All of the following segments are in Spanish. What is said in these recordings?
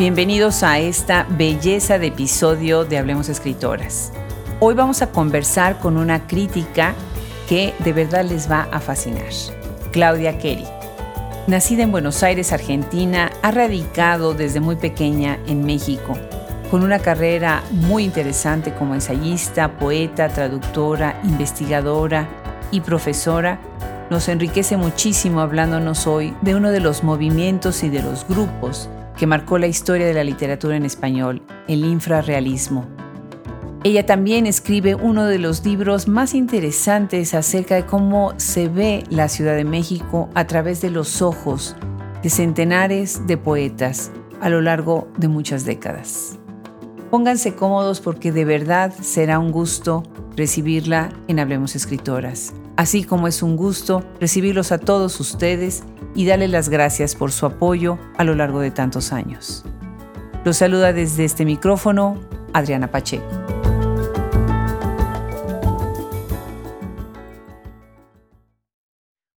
Bienvenidos a esta belleza de episodio de Hablemos Escritoras. Hoy vamos a conversar con una crítica que de verdad les va a fascinar. Claudia Kerry. Nacida en Buenos Aires, Argentina, ha radicado desde muy pequeña en México, con una carrera muy interesante como ensayista, poeta, traductora, investigadora y profesora. Nos enriquece muchísimo hablándonos hoy de uno de los movimientos y de los grupos que marcó la historia de la literatura en español, el infrarrealismo. Ella también escribe uno de los libros más interesantes acerca de cómo se ve la Ciudad de México a través de los ojos de centenares de poetas a lo largo de muchas décadas. Pónganse cómodos porque de verdad será un gusto recibirla en Hablemos Escritoras, así como es un gusto recibirlos a todos ustedes y darle las gracias por su apoyo a lo largo de tantos años. Los saluda desde este micrófono Adriana Pacheco.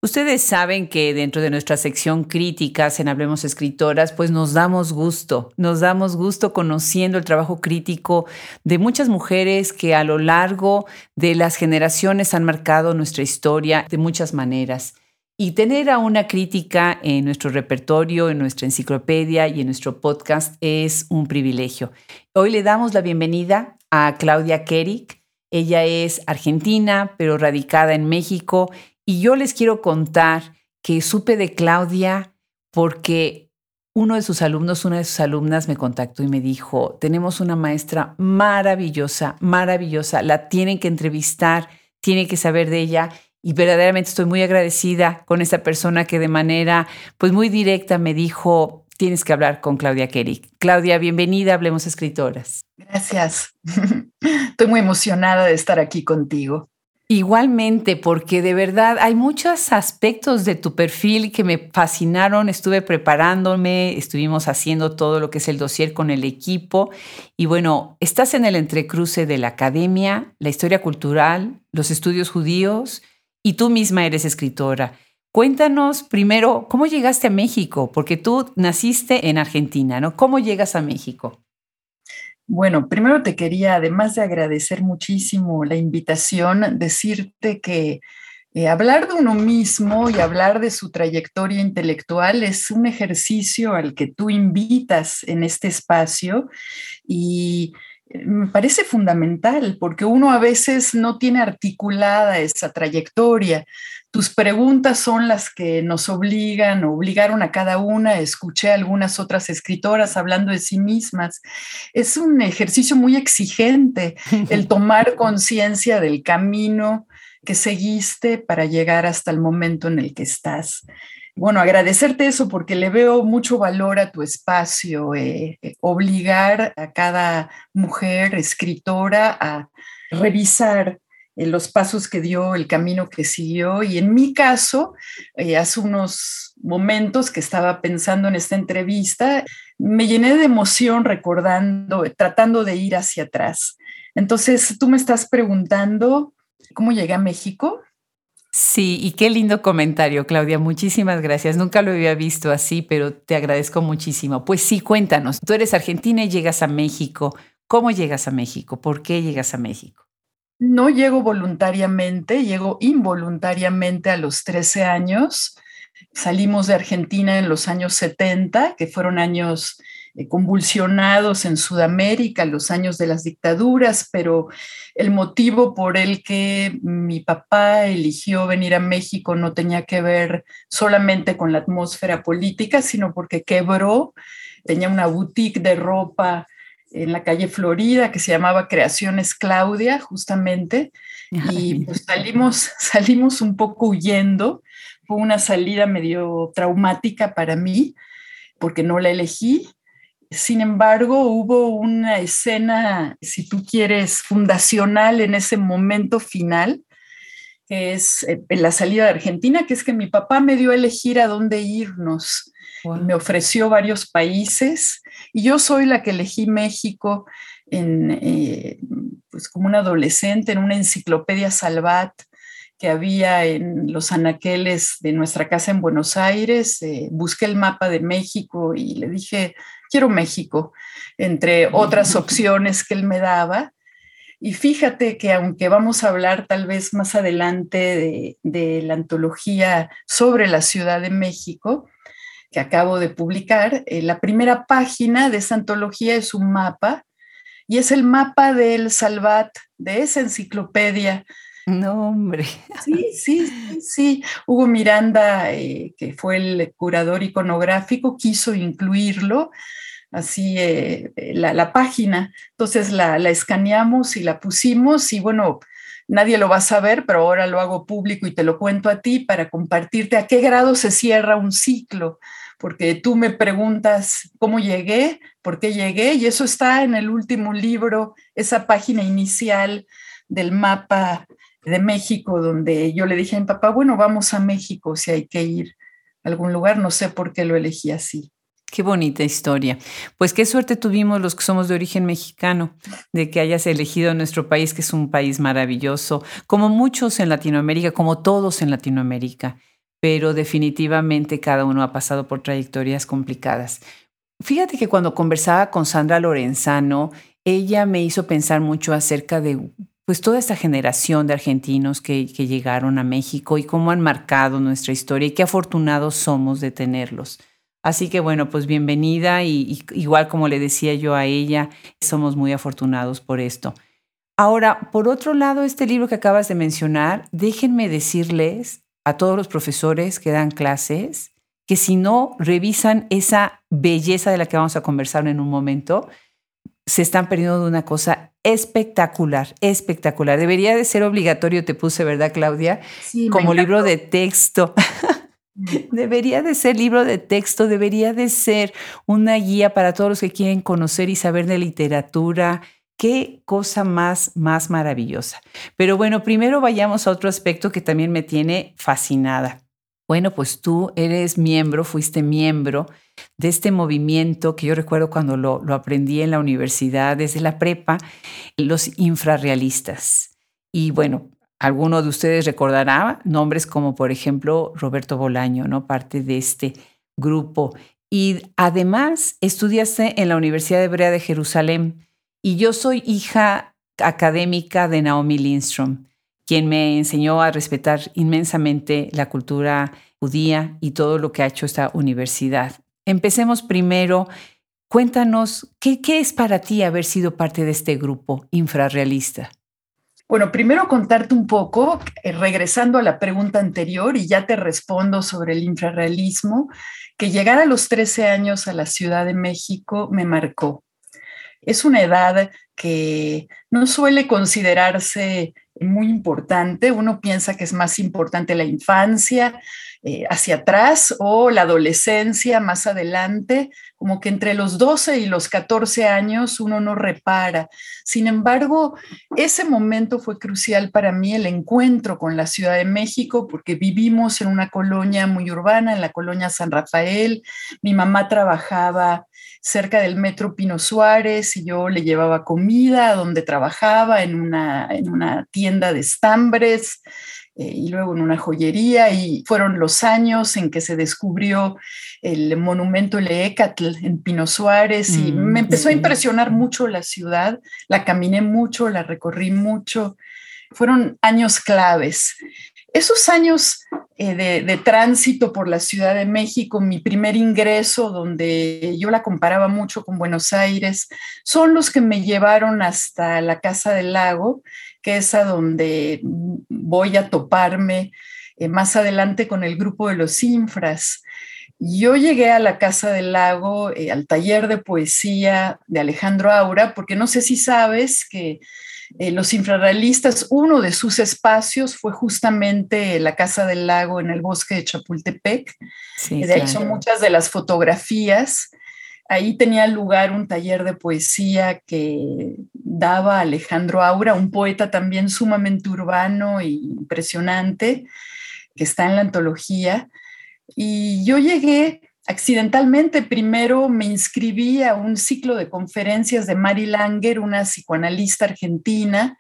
Ustedes saben que dentro de nuestra sección críticas en Hablemos Escritoras, pues nos damos gusto, nos damos gusto conociendo el trabajo crítico de muchas mujeres que a lo largo de las generaciones han marcado nuestra historia de muchas maneras. Y tener a una crítica en nuestro repertorio, en nuestra enciclopedia y en nuestro podcast es un privilegio. Hoy le damos la bienvenida a Claudia Kerik. Ella es argentina, pero radicada en México. Y yo les quiero contar que supe de Claudia porque uno de sus alumnos, una de sus alumnas me contactó y me dijo, tenemos una maestra maravillosa, maravillosa, la tienen que entrevistar, tienen que saber de ella y verdaderamente estoy muy agradecida con esta persona que de manera pues muy directa me dijo, tienes que hablar con Claudia Kerry. Claudia, bienvenida, Hablemos Escritoras. Gracias. Estoy muy emocionada de estar aquí contigo. Igualmente, porque de verdad hay muchos aspectos de tu perfil que me fascinaron. Estuve preparándome, estuvimos haciendo todo lo que es el dossier con el equipo. Y bueno, estás en el entrecruce de la academia, la historia cultural, los estudios judíos y tú misma eres escritora. Cuéntanos primero, ¿cómo llegaste a México? Porque tú naciste en Argentina, ¿no? ¿Cómo llegas a México? Bueno, primero te quería, además de agradecer muchísimo la invitación, decirte que eh, hablar de uno mismo y hablar de su trayectoria intelectual es un ejercicio al que tú invitas en este espacio y me parece fundamental porque uno a veces no tiene articulada esa trayectoria. Tus preguntas son las que nos obligan, obligaron a cada una. Escuché a algunas otras escritoras hablando de sí mismas. Es un ejercicio muy exigente el tomar conciencia del camino que seguiste para llegar hasta el momento en el que estás bueno, agradecerte eso porque le veo mucho valor a tu espacio, eh, eh, obligar a cada mujer escritora a revisar eh, los pasos que dio, el camino que siguió. Y en mi caso, hace unos momentos que estaba pensando en esta entrevista, me llené de emoción recordando, tratando de ir hacia atrás. Entonces, tú me estás preguntando cómo llegué a México. Sí, y qué lindo comentario, Claudia. Muchísimas gracias. Nunca lo había visto así, pero te agradezco muchísimo. Pues sí, cuéntanos. Tú eres argentina y llegas a México. ¿Cómo llegas a México? ¿Por qué llegas a México? No llego voluntariamente, llego involuntariamente a los 13 años. Salimos de Argentina en los años 70, que fueron años convulsionados en Sudamérica, los años de las dictaduras, pero el motivo por el que mi papá eligió venir a México no tenía que ver solamente con la atmósfera política, sino porque quebró, tenía una boutique de ropa en la calle Florida que se llamaba Creaciones Claudia, justamente, y pues salimos, salimos un poco huyendo. Fue una salida medio traumática para mí, porque no la elegí, sin embargo, hubo una escena, si tú quieres, fundacional en ese momento final, que es en eh, la salida de Argentina, que es que mi papá me dio a elegir a dónde irnos. Me ofreció varios países y yo soy la que elegí México en, eh, pues como un adolescente en una enciclopedia Salvat que había en los anaqueles de nuestra casa en Buenos Aires, eh, busqué el mapa de México y le dije, quiero México, entre otras opciones que él me daba. Y fíjate que aunque vamos a hablar tal vez más adelante de, la antología sobre la Ciudad de México, que acabo de publicar, eh, la primera página de esa antología es un mapa y es el mapa del Salvat, de esa enciclopedia. No, hombre. Sí, sí, sí, Hugo Miranda, eh, que fue el curador iconográfico, quiso incluirlo así eh, la, página. Entonces la, la, escaneamos y la pusimos y bueno, nadie lo va a saber, pero ahora lo hago público y te lo cuento a ti para compartirte a qué grado se cierra un ciclo porque tú me preguntas cómo llegué, por qué llegué, y eso está en el último libro, esa página inicial del mapa de México, donde yo le dije a mi papá, bueno, vamos a México si hay que ir a algún lugar, no sé por qué lo elegí así. Qué bonita historia. Pues qué suerte tuvimos los que somos de origen mexicano de que hayas elegido nuestro país, que es un país maravilloso, como muchos en Latinoamérica, como todos en Latinoamérica pero definitivamente cada uno ha pasado por trayectorias complicadas. Fíjate que cuando conversaba con Sandra Lorenzano, ella me hizo pensar mucho acerca de pues toda esta generación de argentinos que, llegaron a México y cómo han marcado nuestra historia y qué afortunados somos de tenerlos. Así que bueno, pues bienvenida y igual como le decía yo a ella, somos muy afortunados por esto. Ahora, por otro lado, este libro que acabas de mencionar, déjenme decirles a todos los profesores que dan clases que si no revisan esa belleza de la que vamos a conversar en un momento, se están perdiendo de una cosa espectacular, espectacular. Debería de ser obligatorio, te puse, ¿verdad, Claudia? Sí, Como libro de texto. debería de ser libro de texto, debería de ser una guía para todos los que quieren conocer y saber de literatura, Qué cosa más, más maravillosa. Pero bueno, primero vayamos a otro aspecto que también me tiene fascinada. Bueno, pues tú eres miembro, fuiste miembro de este movimiento que yo recuerdo cuando lo, aprendí en la universidad, desde la prepa, los infrarrealistas. Y bueno, alguno de ustedes recordará nombres como, por ejemplo, Roberto Bolaño, ¿no? Parte de este grupo. Y además estudiaste en la Universidad Hebrea de Jerusalén y yo soy hija académica de Naomi Lindstrom, quien me enseñó a respetar inmensamente la cultura judía y todo lo que ha hecho esta universidad. Empecemos primero. Cuéntanos, ¿qué, qué es para ti haber sido parte de este grupo infrarrealista? Bueno, primero contarte un poco, eh, regresando a la pregunta anterior, y ya te respondo sobre el infrarrealismo, que llegar a los 13 años a la Ciudad de México me marcó es una edad que no suele considerarse muy importante. Uno piensa que es más importante la infancia eh, hacia atrás o la adolescencia más adelante, como que entre los 12 y los 14 años uno no repara. Sin embargo, ese momento fue crucial para mí, el encuentro con la Ciudad de México, porque vivimos en una colonia muy urbana, en la colonia San Rafael. Mi mamá trabajaba cerca del metro Pino Suárez y yo le llevaba comida donde trabajaba en una, en una tienda de estambres eh, y luego en una joyería y fueron los años en que se descubrió el monumento Leecatl en Pino Suárez y me mm, empezó a impresionar mucho la ciudad, la caminé mucho, la recorrí mucho, fueron años claves. Esos años eh, de, tránsito por la Ciudad de México, mi primer ingreso, donde yo la comparaba mucho con Buenos Aires, son los que me llevaron hasta la Casa del Lago, que es a donde voy a toparme eh, más adelante con el grupo de los infras. Yo llegué a la Casa del Lago, eh, al taller de poesía de Alejandro Aura, porque no sé si sabes que eh, los infrarrealistas, uno de sus espacios fue justamente la Casa del Lago en el bosque de Chapultepec. de ahí son muchas de las fotografías. Ahí tenía lugar un taller de poesía que daba Alejandro Aura, un poeta también sumamente urbano e impresionante, que está en la antología. Y yo llegué accidentalmente primero me inscribí a un ciclo de conferencias de Mary Langer, una psicoanalista argentina,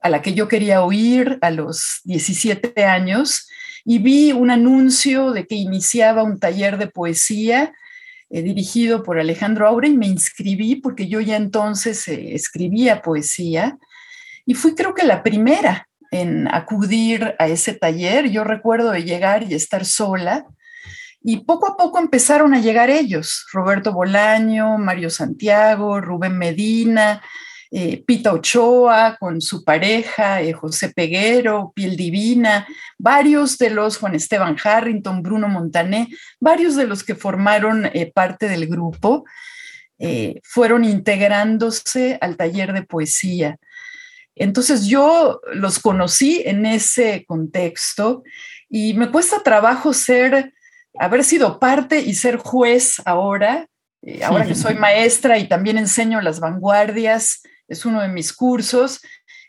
a la que yo quería oír a los 17 años y vi un anuncio de que iniciaba un taller de poesía eh, dirigido por Alejandro Aure y me inscribí porque yo ya entonces eh, escribía poesía y fui creo que la primera en acudir a ese taller. Yo recuerdo de llegar y estar sola y poco a poco empezaron a llegar ellos, Roberto Bolaño, Mario Santiago, Rubén Medina, eh, Pita Ochoa con su pareja, eh, José Peguero, Piel Divina, varios de los, Juan Esteban Harrington, Bruno Montané, varios de los que formaron eh, parte del grupo, fueron integrándose al taller de poesía. Entonces yo los conocí en ese contexto y me cuesta trabajo ser haber sido parte y ser juez ahora, eh, ahora que soy maestra y también enseño las vanguardias, es uno de mis cursos,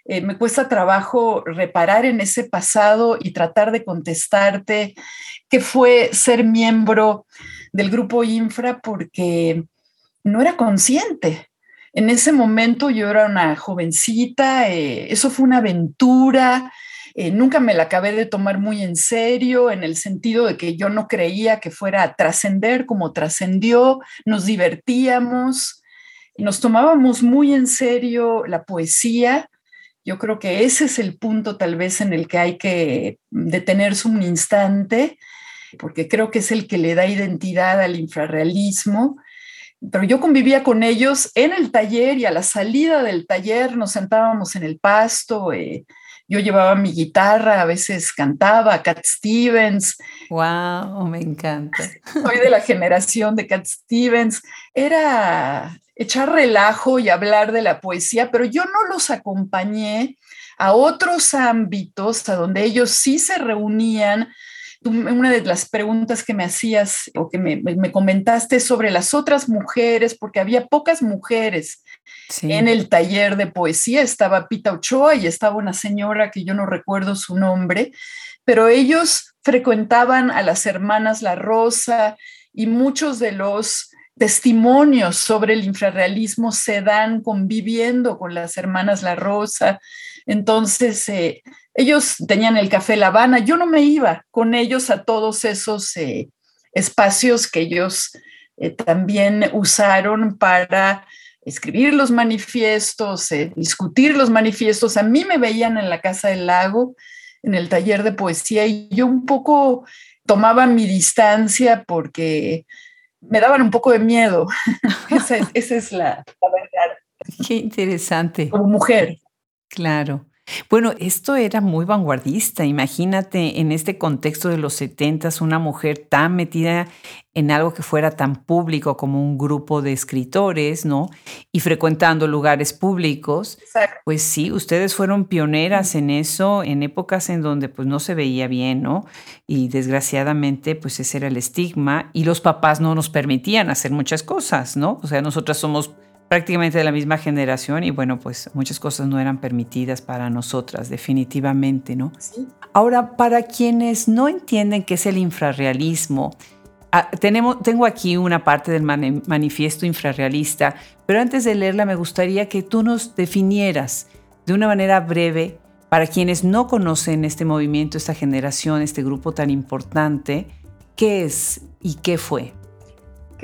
eh, me cuesta trabajo reparar en ese pasado y tratar de contestarte qué fue ser miembro del grupo Infra porque no era consciente. En ese momento yo era una jovencita, eh, eso fue una aventura, eh, nunca me la acabé de tomar muy en serio, en el sentido de que yo no creía que fuera a trascender como trascendió, nos divertíamos, nos tomábamos muy en serio la poesía. Yo creo que ese es el punto tal vez en el que hay que detenerse un instante, porque creo que es el que le da identidad al infrarrealismo pero yo convivía con ellos en el taller y a la salida del taller nos sentábamos en el pasto, eh, yo llevaba mi guitarra, a veces cantaba, Cat Stevens. ¡Wow! Me encanta. Soy de la generación de Cat Stevens. Era echar relajo y hablar de la poesía, pero yo no los acompañé a otros ámbitos a donde ellos sí se reunían una de las preguntas que me hacías o que me, me, comentaste sobre las otras mujeres, porque había pocas mujeres en el taller de poesía estaba Pita Ochoa y estaba una señora que yo no recuerdo su nombre, pero ellos frecuentaban a las hermanas La Rosa y muchos de los testimonios sobre el infrarrealismo se dan conviviendo con las hermanas La Rosa. Entonces, eh, ellos tenían el café La Habana, yo no me iba con ellos a todos esos eh, espacios que ellos eh, también usaron para escribir los manifiestos, eh, discutir los manifiestos. A mí me veían en la Casa del Lago, en el taller de poesía, y yo un poco tomaba mi distancia porque me daban un poco de miedo. esa, es, la, la verdad. Qué interesante. Como mujer. Claro. Bueno, esto era muy vanguardista. Imagínate en este contexto de los setentas una mujer tan metida en algo que fuera tan público como un grupo de escritores, ¿no? Y frecuentando lugares públicos. Pues sí, ustedes fueron pioneras en eso en épocas en donde pues no se veía bien, ¿no? Y desgraciadamente pues ese era el estigma y los papás no nos permitían hacer muchas cosas, ¿no? O sea, nosotras somos prácticamente de la misma generación y bueno, pues muchas cosas no eran permitidas para nosotras, definitivamente, ¿no? Sí. Ahora, para quienes no entienden qué es el infrarrealismo, ah, tenemos, tengo aquí una parte del manifiesto infrarrealista, pero antes de leerla me gustaría que tú nos definieras de una manera breve, para quienes no conocen este movimiento, esta generación, este grupo tan importante, qué es y qué fue.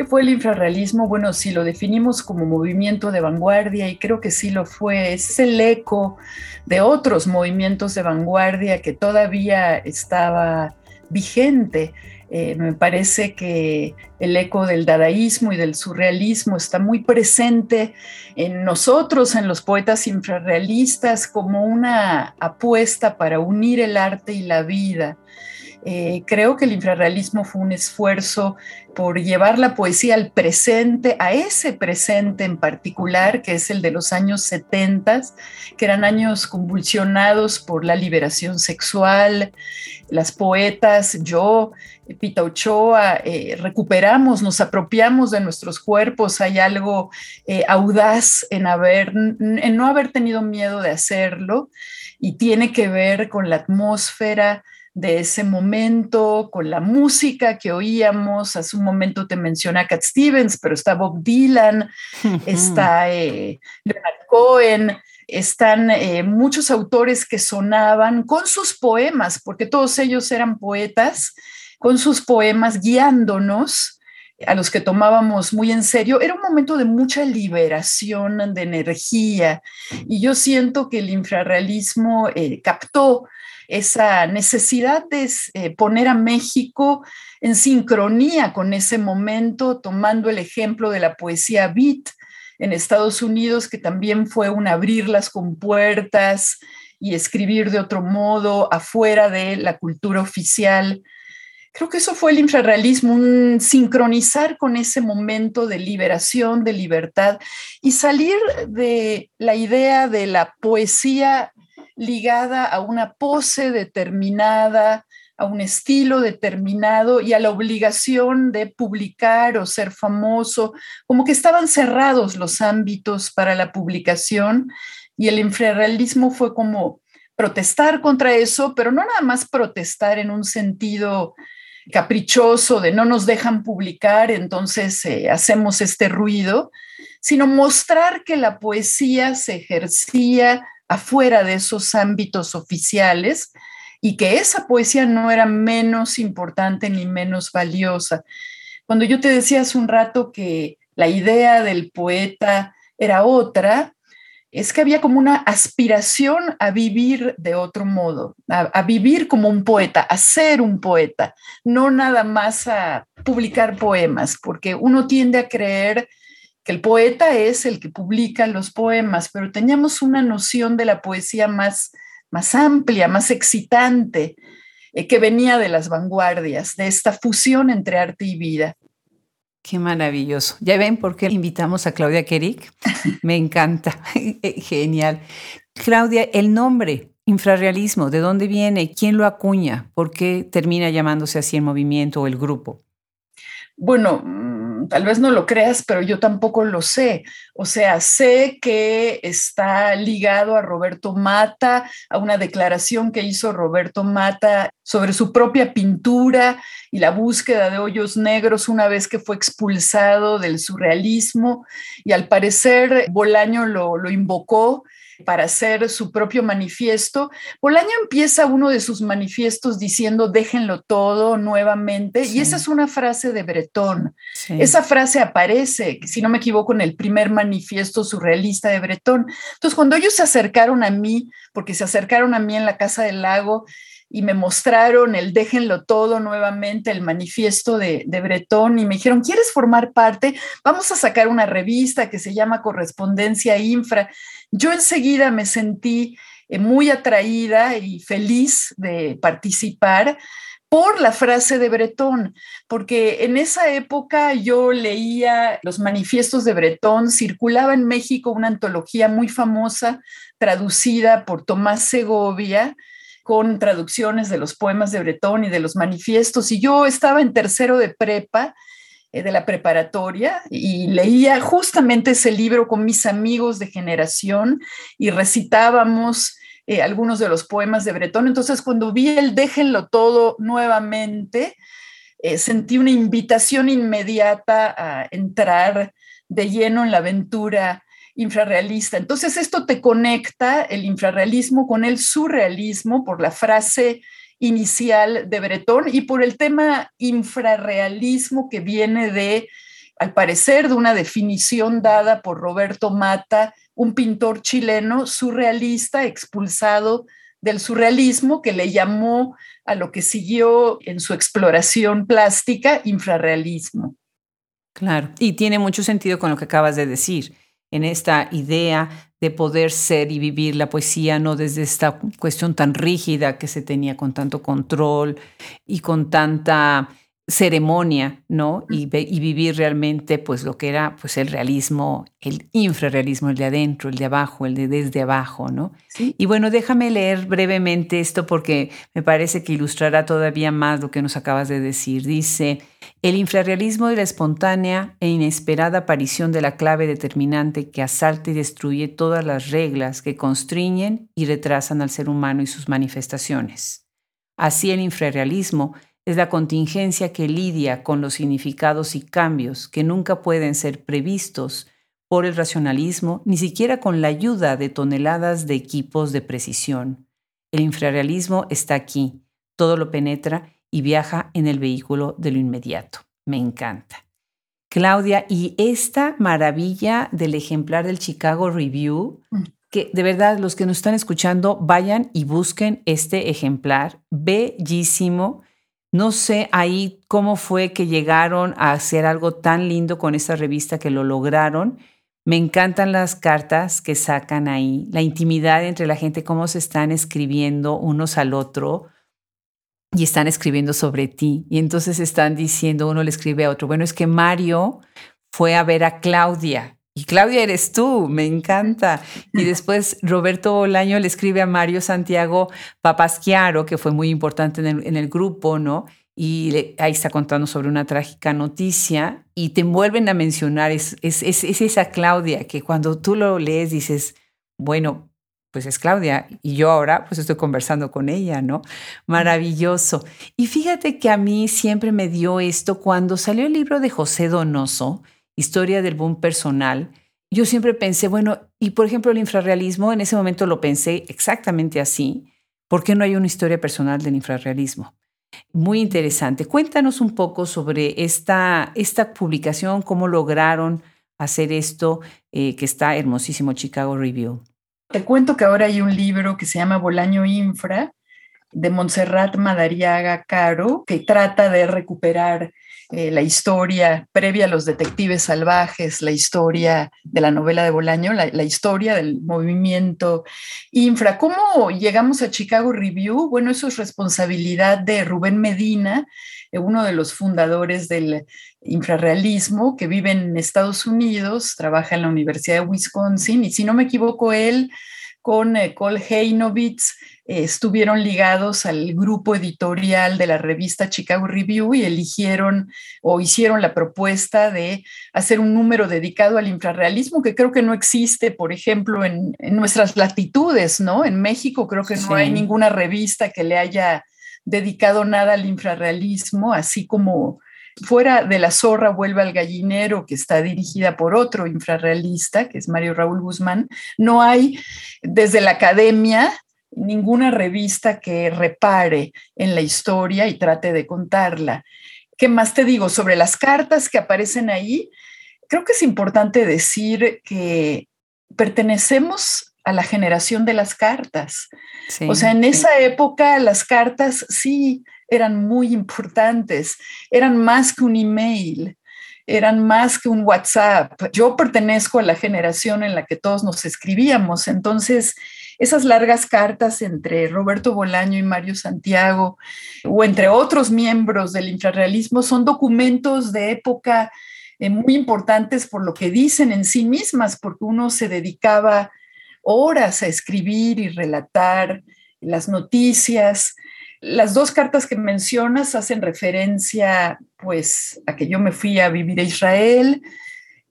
¿Qué fue el infrarrealismo? Bueno, si lo definimos como movimiento de vanguardia, y creo que sí lo fue, es el eco de otros movimientos de vanguardia que todavía estaba vigente. Eh, me parece que el eco del dadaísmo y del surrealismo está muy presente en nosotros, en los poetas infrarrealistas, como una apuesta para unir el arte y la vida. Eh, creo que el infrarrealismo fue un esfuerzo por llevar la poesía al presente, a ese presente en particular, que es el de los años 70, que eran años convulsionados por la liberación sexual. Las poetas, yo, Pita Ochoa, eh, recuperamos, nos apropiamos de nuestros cuerpos. Hay algo eh, audaz en, no haber tenido miedo de hacerlo y tiene que ver con la atmósfera de ese momento, con la música que oíamos. Hace un momento te mencioné a Cat Stevens, pero está Bob Dylan, está eh, Leonard Cohen. están eh, muchos autores que sonaban con sus poemas, porque todos ellos eran poetas, con sus poemas guiándonos a los que tomábamos muy en serio, era un momento de mucha liberación de energía y yo siento que el infrarrealismo eh, captó esa necesidad de eh, poner a México en sincronía con ese momento, tomando el ejemplo de la poesía beat en Estados Unidos, que también fue un abrir las compuertas y escribir de otro modo afuera de la cultura oficial. Creo que eso fue el infrarrealismo, un sincronizar con ese momento de liberación, de libertad y salir de la idea de la poesía ligada a una pose determinada, a un estilo determinado y a la obligación de publicar o ser famoso, como que estaban cerrados los ámbitos para la publicación y el infrarrealismo fue como protestar contra eso, pero no nada más protestar en un sentido caprichoso de no nos dejan publicar, entonces eh, hacemos este ruido, sino mostrar que la poesía se ejercía afuera de esos ámbitos oficiales y que esa poesía no era menos importante ni menos valiosa. Cuando yo te decía hace un rato que la idea del poeta era otra, es que había como una aspiración a vivir de otro modo, a, vivir como un poeta, a ser un poeta, no nada más a publicar poemas, porque uno tiende a creer que el poeta es el que publica los poemas, pero teníamos una noción de la poesía más, más amplia, más excitante, eh, que venía de las vanguardias, de esta fusión entre arte y vida. Qué maravilloso. ¿Ya ven por qué invitamos a Claudia Kerik? Me encanta. Genial. Claudia, el nombre infrarrealismo, ¿de dónde viene? ¿Quién lo acuña? ¿Por qué termina llamándose así el movimiento o el grupo? Bueno, tal vez no lo creas, pero yo tampoco lo sé. O sea, sé que está ligado a Roberto Mata, a una declaración que hizo Roberto Mata sobre su propia pintura y la búsqueda de hoyos negros una vez que fue expulsado del surrealismo. Y al parecer Bolaño lo, lo invocó para hacer su propio manifiesto. Bolaño empieza uno de sus manifiestos diciendo déjenlo todo nuevamente y esa es una frase de Bretón. Esa frase aparece, si no me equivoco, en el primer manifiesto surrealista de Bretón. Entonces, cuando ellos se acercaron a mí, porque se acercaron a mí en la Casa del Lago, y me mostraron el déjenlo todo nuevamente, el manifiesto de, de, Bretón, y me dijeron, ¿quieres formar parte? Vamos a sacar una revista que se llama Correspondencia Infra. Yo enseguida me sentí eh, muy atraída y feliz de participar por la frase de Bretón, porque en esa época yo leía los manifiestos de Bretón, circulaba en México una antología muy famosa traducida por Tomás Segovia, con traducciones de los poemas de Bretón y de los manifiestos. Y yo estaba en tercero de prepa, de la preparatoria, y leía justamente ese libro con mis amigos de generación y recitábamos eh, algunos de los poemas de Bretón. Entonces, cuando vi el Déjenlo todo nuevamente, eh, sentí una invitación inmediata a entrar de lleno en la aventura infrarrealista. Entonces esto te conecta el infrarrealismo con el surrealismo por la frase inicial de Bretón y por el tema infrarrealismo que viene de, al parecer, de una definición dada por Roberto Mata, un pintor chileno surrealista expulsado del surrealismo que le llamó a lo que siguió en su exploración plástica infrarrealismo. Claro, y tiene mucho sentido con lo que acabas de decir en esta idea de poder ser y vivir la poesía, no desde esta cuestión tan rígida que se tenía con tanto control y con tanta ceremonia, ¿no? Y, y, vivir realmente pues lo que era pues el realismo, el infrarrealismo, el de adentro, el de abajo, el de desde abajo, ¿no? Y bueno, déjame leer brevemente esto porque me parece que ilustrará todavía más lo que nos acabas de decir. Dice, el infrarrealismo de la espontánea e inesperada aparición de la clave determinante que asalta y destruye todas las reglas que constriñen y retrasan al ser humano y sus manifestaciones. Así el infrarrealismo es la contingencia que lidia con los significados y cambios que nunca pueden ser previstos por el racionalismo, ni siquiera con la ayuda de toneladas de equipos de precisión. El infrarrealismo está aquí, todo lo penetra y viaja en el vehículo de lo inmediato. Me encanta. Claudia, y esta maravilla del ejemplar del Chicago Review, mm. que de verdad los que nos están escuchando vayan y busquen este ejemplar, bellísimo. No sé ahí cómo fue que llegaron a hacer algo tan lindo con esta revista que lo lograron me encantan las cartas que sacan ahí, la intimidad entre la gente, cómo se están escribiendo unos al otro y están escribiendo sobre ti. Y entonces están diciendo, uno le escribe a otro, bueno, es que Mario fue a ver a Claudia. Y Claudia eres tú, me encanta. Y después Roberto Bolaño le escribe a Mario Santiago Papasquiaro, que fue muy importante en el, en el grupo, ¿no? y ahí está contando sobre una trágica noticia y te vuelven a mencionar, es, es, es, esa Claudia que cuando tú lo lees dices, bueno, pues es Claudia y yo ahora pues estoy conversando con ella, ¿no? Maravilloso. Y fíjate que a mí siempre me dio esto cuando salió el libro de José Donoso, Historia del Boom Personal. Yo siempre pensé, bueno, y por ejemplo el infrarrealismo, en ese momento lo pensé exactamente así. ¿Por qué no hay una historia personal del infrarrealismo? Muy interesante. Cuéntanos un poco sobre esta, esta publicación, cómo lograron hacer esto, eh, que está hermosísimo, Chicago Review. Te cuento que ahora hay un libro que se llama Bolaño Infra, de Montserrat Madariaga Caro, que trata de recuperar eh, la historia previa a los detectives salvajes, la historia de la novela de Bolaño, la, historia del movimiento infra. ¿Cómo llegamos a Chicago Review? Bueno, eso es responsabilidad de Rubén Medina, eh, uno de los fundadores del infrarrealismo, que vive en Estados Unidos, trabaja en la Universidad de Wisconsin, y si no me equivoco, él con eh, Cole Heinovitz eh, estuvieron ligados al grupo editorial de la revista Chicago Review y eligieron o hicieron la propuesta de hacer un número dedicado al infrarrealismo que creo que no existe, por ejemplo, en, nuestras latitudes, ¿no? En México creo que no hay ninguna revista que le haya dedicado nada al infrarrealismo, así como fuera de La Zorra vuelve al gallinero, que está dirigida por otro infrarrealista, que es Mario Raúl Guzmán, no hay desde la academia ninguna revista que repare en la historia y trate de contarla. ¿Qué más te digo sobre las cartas que aparecen ahí? Creo que es importante decir que pertenecemos a la generación de las cartas. o sea, en esa época las cartas sí eran muy importantes, eran más que un email, eran más que un WhatsApp. Yo pertenezco a la generación en la que todos nos escribíamos, entonces esas largas cartas entre Roberto Bolaño y Mario Santiago o entre otros miembros del infrarrealismo son documentos de época eh, muy importantes por lo que dicen en sí mismas, porque uno se dedicaba horas a escribir y relatar las noticias, las dos cartas que mencionas hacen referencia pues a que yo me fui a vivir a Israel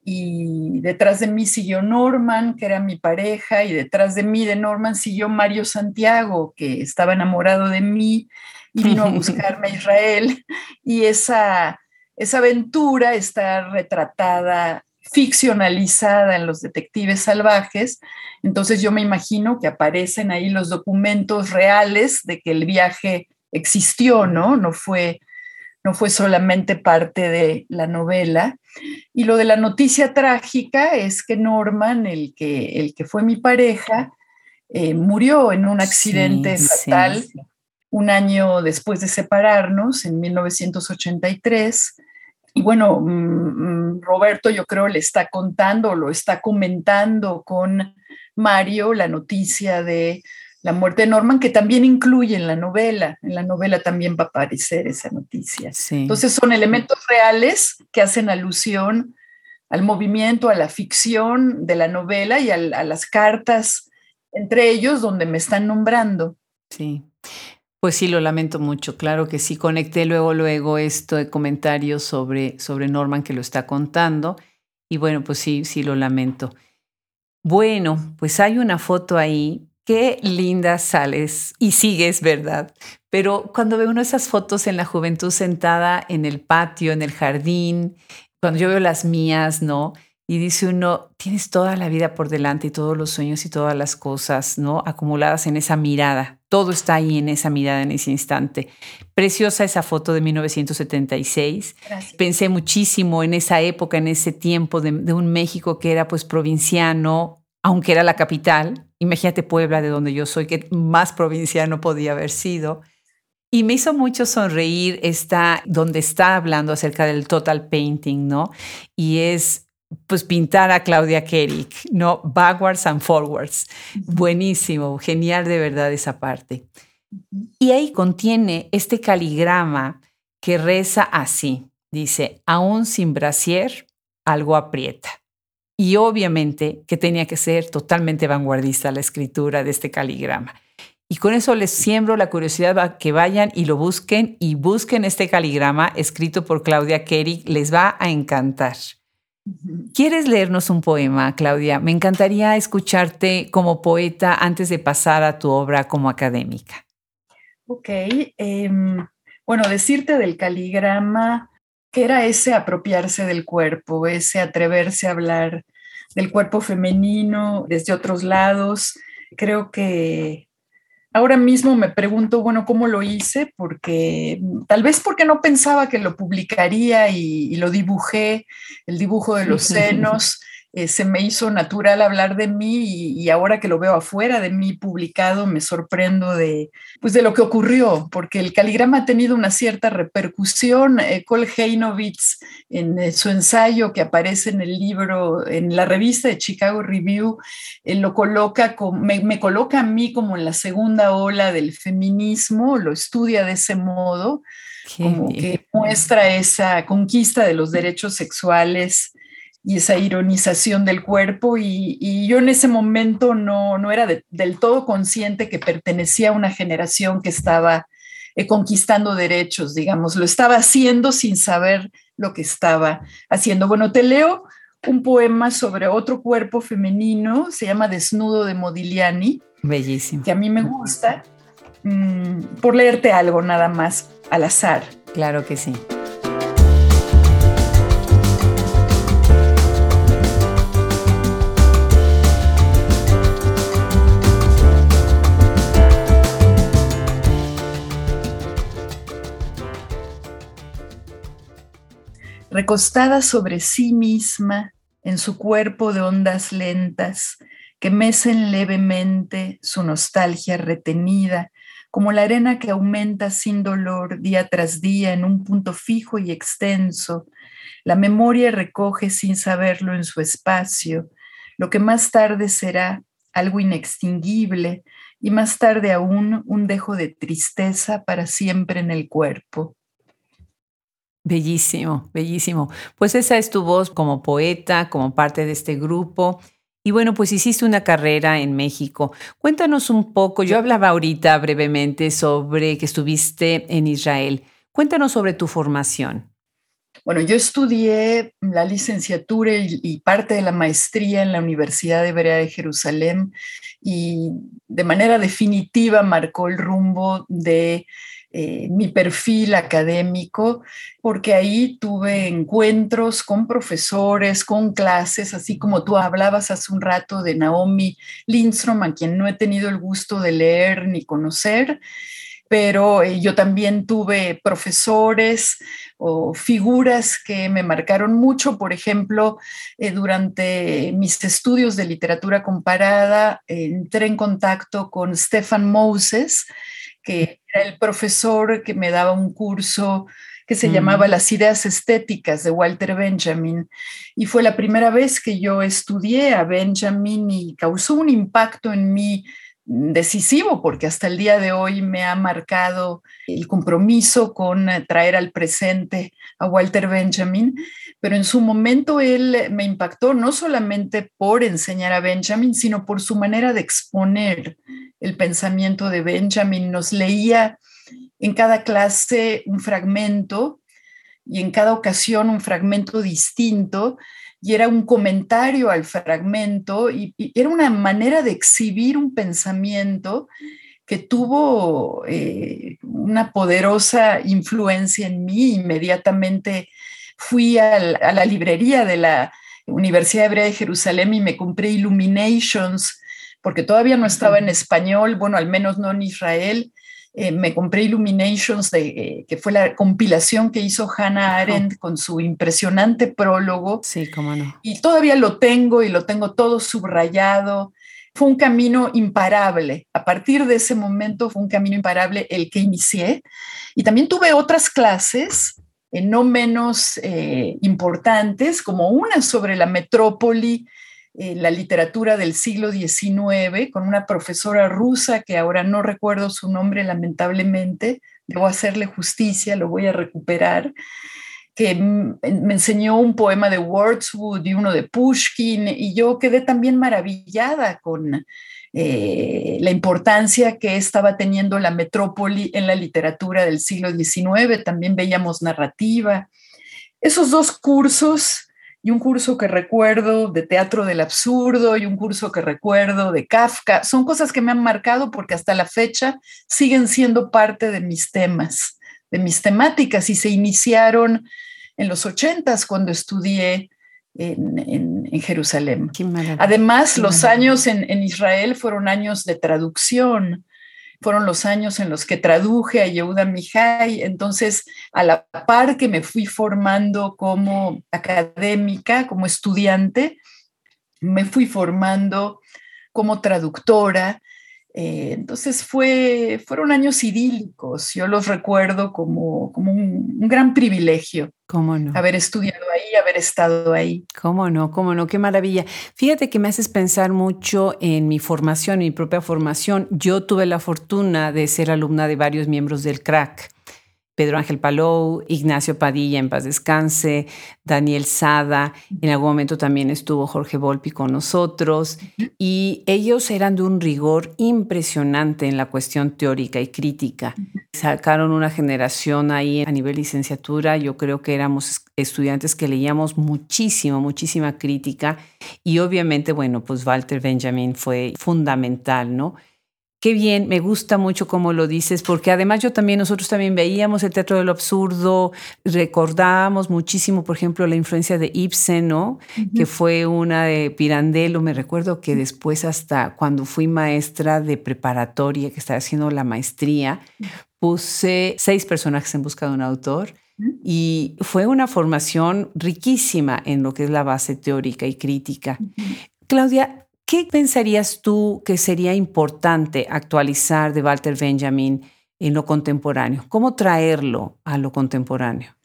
y detrás de mí siguió Norman, que era mi pareja, y detrás de mí de Norman siguió Mario Santiago, que estaba enamorado de mí y vino a buscarme a Israel. Y esa, esa aventura está retratada ficcionalizada en los detectives salvajes, entonces yo me imagino que aparecen ahí los documentos reales de que el viaje existió, ¿no? No fue, no fue solamente parte de la novela. Y lo de la noticia trágica es que Norman, el que, el que fue mi pareja, eh, murió en un accidente fatal un año después de separarnos, en 1983 y bueno, mm, mm, Roberto yo creo le está contando, lo está comentando con Mario la noticia de la muerte de Norman, que también incluye en la novela. En la novela también va a aparecer esa noticia. Entonces son elementos reales que hacen alusión al movimiento, a la ficción de la novela y a, a las cartas entre ellos donde me están nombrando. Sí. Pues sí, lo lamento mucho, claro que sí. Conecté luego, luego esto de comentarios sobre, sobre Norman que lo está contando. Y bueno, pues sí, sí lo lamento. Bueno, pues hay una foto ahí. Qué linda sales y sigues, ¿verdad? Pero cuando veo uno esas fotos en la juventud sentada en el patio, en el jardín, cuando yo veo las mías, ¿no? y dice uno, tienes toda la vida por delante y todos los sueños y todas las cosas, ¿no? Acumuladas en esa mirada. Todo está ahí en esa mirada, en ese instante. Preciosa esa foto de 1976. Pensé muchísimo en esa época, en ese tiempo de, de un México que era pues provinciano, aunque era la capital. Imagínate Puebla, de donde yo soy, que más provinciano podía haber sido. Y me hizo mucho sonreír esta, donde está hablando acerca del total painting, ¿no? Y es pues pintar a Claudia Kerik, ¿no? Backwards and forwards. Buenísimo, genial de verdad esa parte. Y ahí contiene este caligrama que reza así. Dice, aún sin brasier, algo aprieta. Y obviamente que tenía que ser totalmente vanguardista la escritura de este caligrama. Y con eso les siembro la curiosidad a que vayan y lo busquen y busquen este caligrama escrito por Claudia Kerik. Les va a encantar. ¿Quieres leernos un poema, Claudia? Me encantaría escucharte como poeta antes de pasar a tu obra como académica. Ok. Em, bueno, decirte del caligrama, que era ese apropiarse del cuerpo, ese atreverse a hablar del cuerpo femenino desde otros lados. Creo que Ahora mismo me pregunto, bueno, ¿cómo lo hice? Porque tal vez porque no pensaba que lo publicaría y, lo dibujé, el dibujo de los senos. Eh, se me hizo natural hablar de mí y, ahora que lo veo afuera de mí publicado me sorprendo de, pues de lo que ocurrió, porque el caligrama ha tenido una cierta repercusión. Eh, Cole Heinovitz, en eh, su ensayo que aparece en el libro, en la revista de Chicago Review, lo coloca, me, me coloca a mí como en la segunda ola del feminismo, lo estudia de ese modo como que muestra esa conquista de los derechos sexuales y esa ironización del cuerpo y, yo en ese momento no, no era del todo consciente que pertenecía a una generación que estaba eh, conquistando derechos, digamos, lo estaba haciendo sin saber lo que estaba haciendo. Bueno, te leo un poema sobre otro cuerpo femenino, se llama Desnudo de Modigliani. Bellísimo. Que a mí me gusta, mm, por leerte algo nada más al azar. Claro que sí. Recostada sobre sí misma en su cuerpo de ondas lentas que mecen levemente su nostalgia retenida, como la arena que aumenta sin dolor día tras día en un punto fijo y extenso. La memoria recoge sin saberlo en su espacio, lo que más tarde será algo inextinguible y más tarde aún un dejo de tristeza para siempre en el cuerpo. Bellísimo, bellísimo. Pues esa es tu voz como poeta, como parte de este grupo. Y bueno, pues hiciste una carrera en México. Cuéntanos un poco, yo hablaba ahorita brevemente sobre que estuviste en Israel. Cuéntanos sobre tu formación. Bueno, yo estudié la licenciatura y, parte de la maestría en la Universidad Hebrea de Jerusalén y de manera definitiva marcó el rumbo de eh, mi perfil académico, porque ahí tuve encuentros con profesores, con clases, así como tú hablabas hace un rato de Naomi Lindstrom, a quien no he tenido el gusto de leer ni conocer pero eh, yo también tuve profesores o figuras que me marcaron mucho. Por ejemplo, eh, durante mis estudios de literatura comparada, entré en contacto con Stefan Moses, que era el profesor que me daba un curso que se llamaba mm. Las ideas estéticas de Walter Benjamin. Y fue la primera vez que yo estudié a Benjamin y causó un impacto en mí decisivo, porque hasta el día de hoy me ha marcado el compromiso con traer al presente a Walter Benjamin, pero en su momento él me impactó no solamente por enseñar a Benjamin, sino por su manera de exponer el pensamiento de Benjamin. Nos leía en cada clase un fragmento y en cada ocasión un fragmento distinto y era un comentario al fragmento y, era una manera de exhibir un pensamiento que tuvo eh, una poderosa influencia en mí. Inmediatamente fui a la librería de la Universidad Hebrea de Jerusalén y me compré Illuminations, porque todavía no estaba en español, bueno, al menos no en Israel. Eh, me compré Illuminations, de, eh, que fue la compilación que hizo Hannah Arendt con su impresionante prólogo. Sí, cómo no. Y todavía lo tengo y lo tengo todo subrayado. Fue un camino imparable. A partir de ese momento fue un camino imparable el que inicié. Y también tuve otras clases eh, no menos importantes, como una sobre la metrópoli la literatura del siglo XIX con una profesora rusa que ahora no recuerdo su nombre lamentablemente, debo hacerle justicia, lo voy a recuperar, que me enseñó un poema de Wordsworth y uno de Pushkin y yo quedé también maravillada con eh, la importancia que estaba teniendo la metrópoli en la literatura del siglo XIX, también veíamos narrativa. Esos dos cursos y un curso que recuerdo de teatro del absurdo y un curso que recuerdo de Kafka. Son cosas que me han marcado porque hasta la fecha siguen siendo parte de mis temas, de mis temáticas y se iniciaron en los ochentas cuando estudié en, Jerusalén. Además, los años en, en Israel fueron años de traducción fueron los años en los que traduje a Yehuda Mihai, entonces a la par que me fui formando como académica, como estudiante, me fui formando como traductora. Eh, entonces fue, fueron años idílicos, yo los recuerdo como, como un, un gran privilegio. ¿Cómo no? Haber estudiado haber estado ahí. ¿Cómo no? ¿Cómo no? Qué maravilla. Fíjate que me haces pensar mucho en mi formación, mi propia formación. Yo tuve la fortuna de ser alumna de varios miembros del CRAC. Pedro Ángel Palou, Ignacio Padilla, en paz descanse, Daniel Sada, en algún momento también estuvo Jorge Volpi con nosotros, y ellos eran de un rigor impresionante en la cuestión teórica y crítica. Sacaron una generación ahí a nivel licenciatura, yo creo que éramos estudiantes que leíamos muchísimo, muchísima crítica, y obviamente, bueno, pues Walter Benjamin fue fundamental, ¿no? Qué bien, me gusta mucho cómo lo dices, porque además yo también, nosotros también veíamos el teatro de lo absurdo, recordábamos muchísimo, por ejemplo, la influencia de Ibsen, ¿no? Que fue una de Pirandello, me recuerdo que después hasta cuando fui maestra de preparatoria, que estaba haciendo la maestría, puse seis personajes en busca de un autor. Y fue una formación riquísima en lo que es la base teórica y crítica. Claudia, ¿Qué pensarías tú que sería importante actualizar de Walter Benjamin en lo contemporáneo? ¿Cómo traerlo a lo contemporáneo?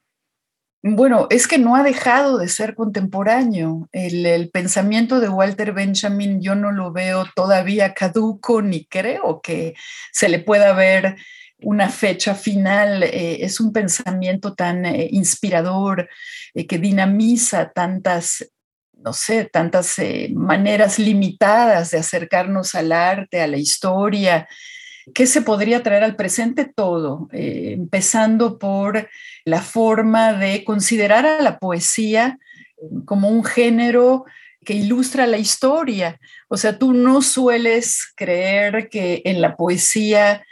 Bueno, es que no ha dejado de ser contemporáneo. El, pensamiento de Walter Benjamin yo no lo veo todavía caduco ni creo que se le pueda ver una fecha final. Eh, es un pensamiento tan eh, inspirador eh, que dinamiza tantas no sé, tantas eh, maneras limitadas de acercarnos al arte, a la historia. ¿Qué se podría traer al presente? Todo, eh, empezando por la forma de considerar a la poesía como un género que ilustra la historia. O sea, tú no sueles creer que en la poesía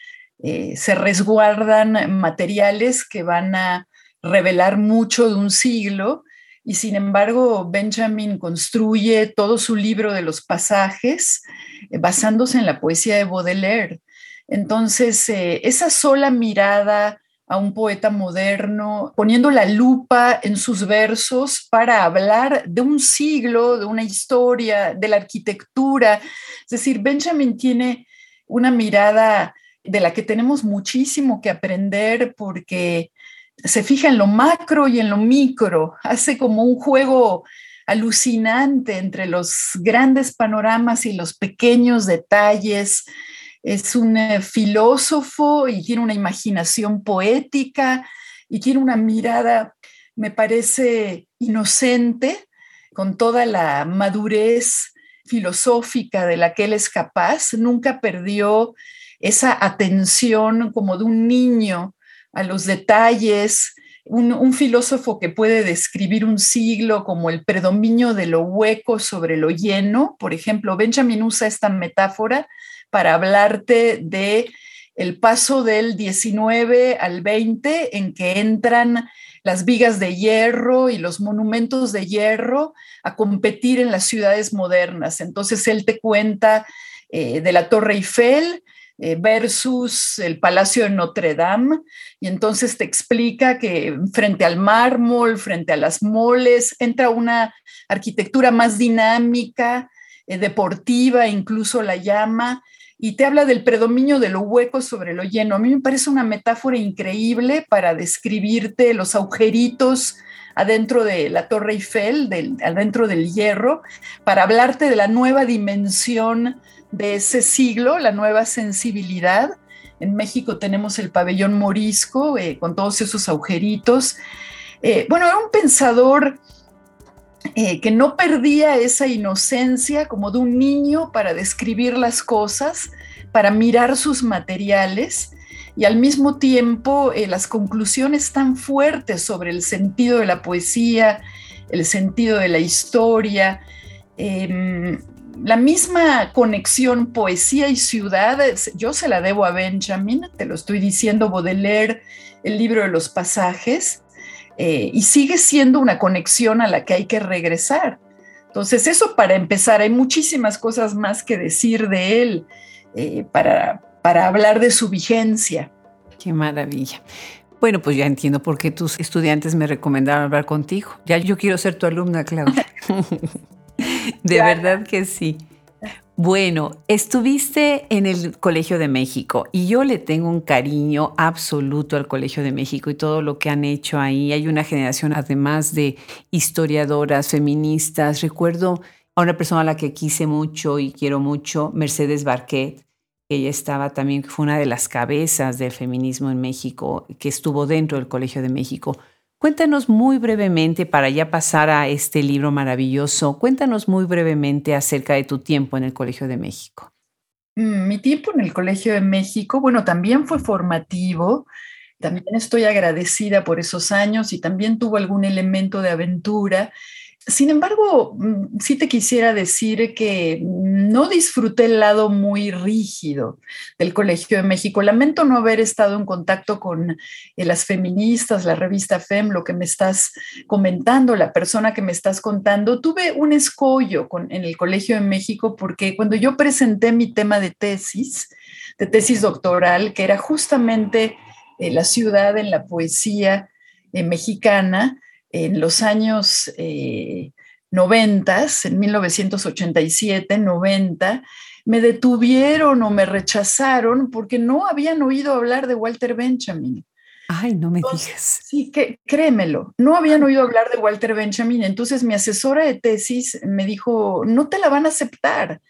eh, se resguardan materiales que van a revelar mucho de un siglo, y sin embargo Benjamin construye todo su libro de los pasajes eh, basándose en la poesía de Baudelaire. Entonces, eh, esa sola mirada a un poeta moderno, poniendo la lupa en sus versos para hablar de un siglo, de una historia, de la arquitectura. Es decir, Benjamin tiene una mirada de la que tenemos muchísimo que aprender porque se fija en lo macro y en lo micro, hace como un juego alucinante entre los grandes panoramas y los pequeños detalles. Es un eh, filósofo y tiene una imaginación poética y tiene una mirada, me parece, inocente, con toda la madurez filosófica de la que él es capaz. Nunca perdió esa atención como de un niño a los detalles, un, filósofo que puede describir un siglo como el predominio de lo hueco sobre lo lleno. Por ejemplo, Benjamin usa esta metáfora para hablarte de el paso del 19 al 20 en que entran las vigas de hierro y los monumentos de hierro a competir en las ciudades modernas. Entonces él te cuenta eh, de la Torre Eiffel versus el Palacio de Notre Dame y entonces te explica que frente al mármol, frente a las moles, entra una arquitectura más dinámica, eh, deportiva, incluso la llama, y te habla del predominio de lo hueco sobre lo lleno. A mí me parece una metáfora increíble para describirte los agujeritos adentro de la Torre Eiffel, adentro del hierro, para hablarte de la nueva dimensión de ese siglo, la nueva sensibilidad. En México tenemos el pabellón morisco eh, con todos esos agujeritos. Eh, bueno, era un pensador eh, que no perdía esa inocencia como de un niño para describir las cosas, para mirar sus materiales y al mismo tiempo eh, las conclusiones tan fuertes sobre el sentido de la poesía, el sentido de la historia, em, la misma conexión poesía y ciudad, yo se la debo a Benjamin, te lo estoy diciendo, Baudelaire, el libro de los pasajes, eh, y sigue siendo una conexión a la que hay que regresar. Entonces, eso para empezar, hay muchísimas cosas más que decir de él eh, para, para hablar de su vigencia. Qué maravilla. Bueno, pues ya entiendo por qué tus estudiantes me recomendaron hablar contigo. Ya yo quiero ser tu alumna, Claudia. de verdad que sí. Bueno, estuviste en el Colegio de México y yo le tengo un cariño absoluto al Colegio de México y todo lo que han hecho ahí. Hay una generación además de historiadoras, feministas. Recuerdo a una persona a la que quise mucho y quiero mucho, Mercedes Barquet, que ella estaba también, fue una de las cabezas del feminismo en México, que estuvo dentro del Colegio de México. Cuéntanos muy brevemente, para ya pasar a este libro maravilloso, cuéntanos muy brevemente acerca de tu tiempo en el Colegio de México. Mm, mi tiempo en el Colegio de México, bueno, también fue formativo, también estoy agradecida por esos años y también tuvo algún elemento de aventura sin embargo, mm, sí te quisiera decir que no disfruté el lado muy rígido del Colegio de México. Lamento no haber estado en contacto con eh, las feministas, la revista FEM, lo que me estás comentando, la persona que me estás contando. Tuve un escollo en el Colegio de México porque cuando yo presenté mi tema de tesis, de tesis doctoral, que era justamente eh, la ciudad en la poesía eh, mexicana, en los años 90, eh, en 1987, 90, me detuvieron o me rechazaron porque no habían oído hablar de Walter Benjamin. Ay, no me digas. Sí, que, créemelo, no habían oído hablar de Walter Benjamin. Entonces mi asesora de tesis me dijo, no te la van a aceptar.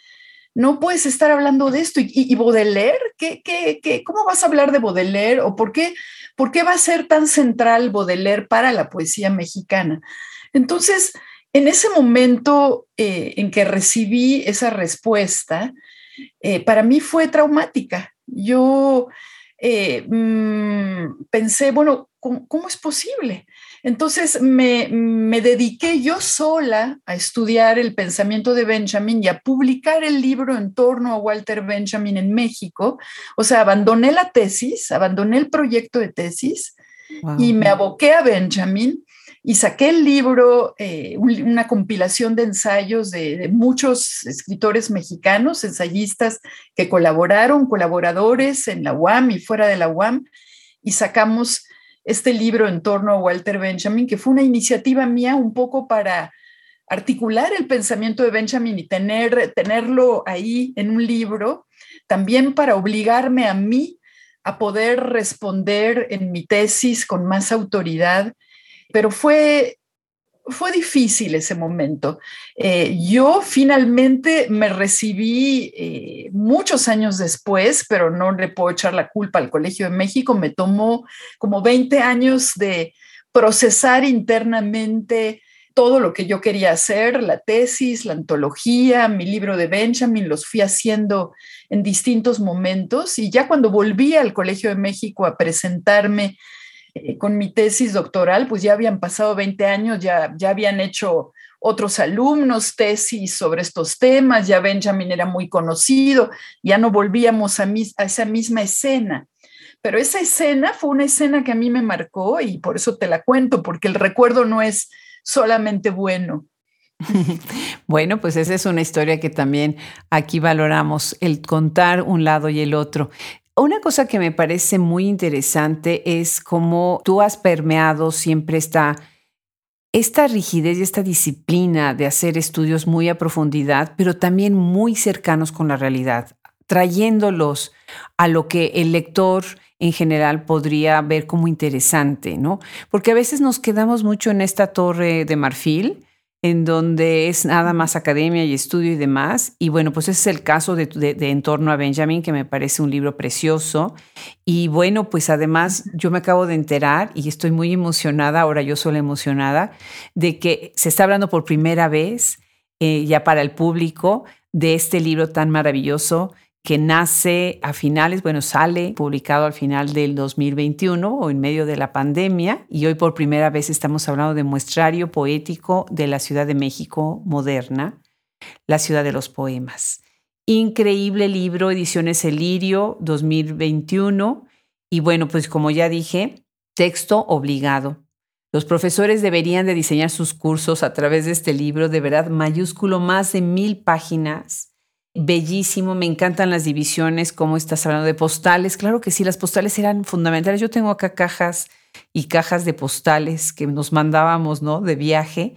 No puedes estar hablando de esto. ¿Y, y Baudelaire? ¿Qué, qué, qué, ¿Cómo vas a hablar de Baudelaire? ¿O por qué ¿Por qué va a ser tan central Baudelaire para la poesía mexicana? Entonces, en ese momento eh, en que recibí esa respuesta, eh, para mí fue traumática. Yo eh, mm, pensé, bueno, ¿cómo, es posible? Entonces me, dediqué yo sola a estudiar el pensamiento de Benjamin y a publicar el libro en torno a Walter Benjamin en México. O sea, abandoné la tesis, abandoné el proyecto de tesis y me aboqué a Benjamin y saqué el libro, eh, una compilación de ensayos de, de, muchos escritores mexicanos, ensayistas que colaboraron, colaboradores en la UAM y fuera de la UAM, y sacamos este libro en torno a Walter Benjamin, que fue una iniciativa mía un poco para articular el pensamiento de Benjamin y tener, tenerlo ahí en un libro, también para obligarme a mí a poder responder en mi tesis con más autoridad, pero fue fue difícil ese momento. Eh, yo finalmente me recibí eh, muchos años después, pero no le puedo echar la culpa al Colegio de México. Me tomó como 20 años de procesar internamente todo lo que yo quería hacer, la tesis, la antología, mi libro de Benjamin, los fui haciendo en distintos momentos y ya cuando volví al Colegio de México a presentarme eh, con mi tesis doctoral, pues ya habían pasado 20 años, ya, ya habían hecho otros alumnos tesis sobre estos temas, ya Benjamin era muy conocido, ya no volvíamos a, a esa misma escena. pero esa escena fue una escena que a mí me marcó y por eso te la cuento, porque el recuerdo no es solamente bueno. Bueno, pues esa es una historia que también aquí valoramos, el contar un lado y el otro. Una cosa que me parece muy interesante es cómo tú has permeado siempre esta, esta rigidez y esta disciplina de hacer estudios muy a profundidad, pero también muy cercanos con la realidad, trayéndolos a lo que el lector en general podría ver como interesante, ¿no? Porque a veces nos quedamos mucho en esta torre de marfil en donde es nada más academia y estudio y demás. Y bueno, pues ese es el caso de, de, En torno a Benjamin, que me parece un libro precioso. Y bueno, pues además yo me acabo de enterar y estoy muy emocionada, ahora yo soy emocionada, de que se está hablando por primera vez eh, ya para el público de este libro tan maravilloso que nace a finales, bueno, sale publicado al final del 2021 o en medio de la pandemia y hoy por primera vez estamos hablando de muestrario poético de la Ciudad de México moderna, la ciudad de los poemas. Increíble libro, ediciones El Lirio 2021 y bueno, pues como ya dije, texto obligado. Los profesores deberían de diseñar sus cursos a través de este libro, de verdad mayúsculo, más de mil páginas bellísimo, me encantan las divisiones, cómo estás hablando de postales. Claro que sí, las postales eran fundamentales. Yo tengo acá cajas y cajas de postales que nos mandábamos, ¿no? De viaje.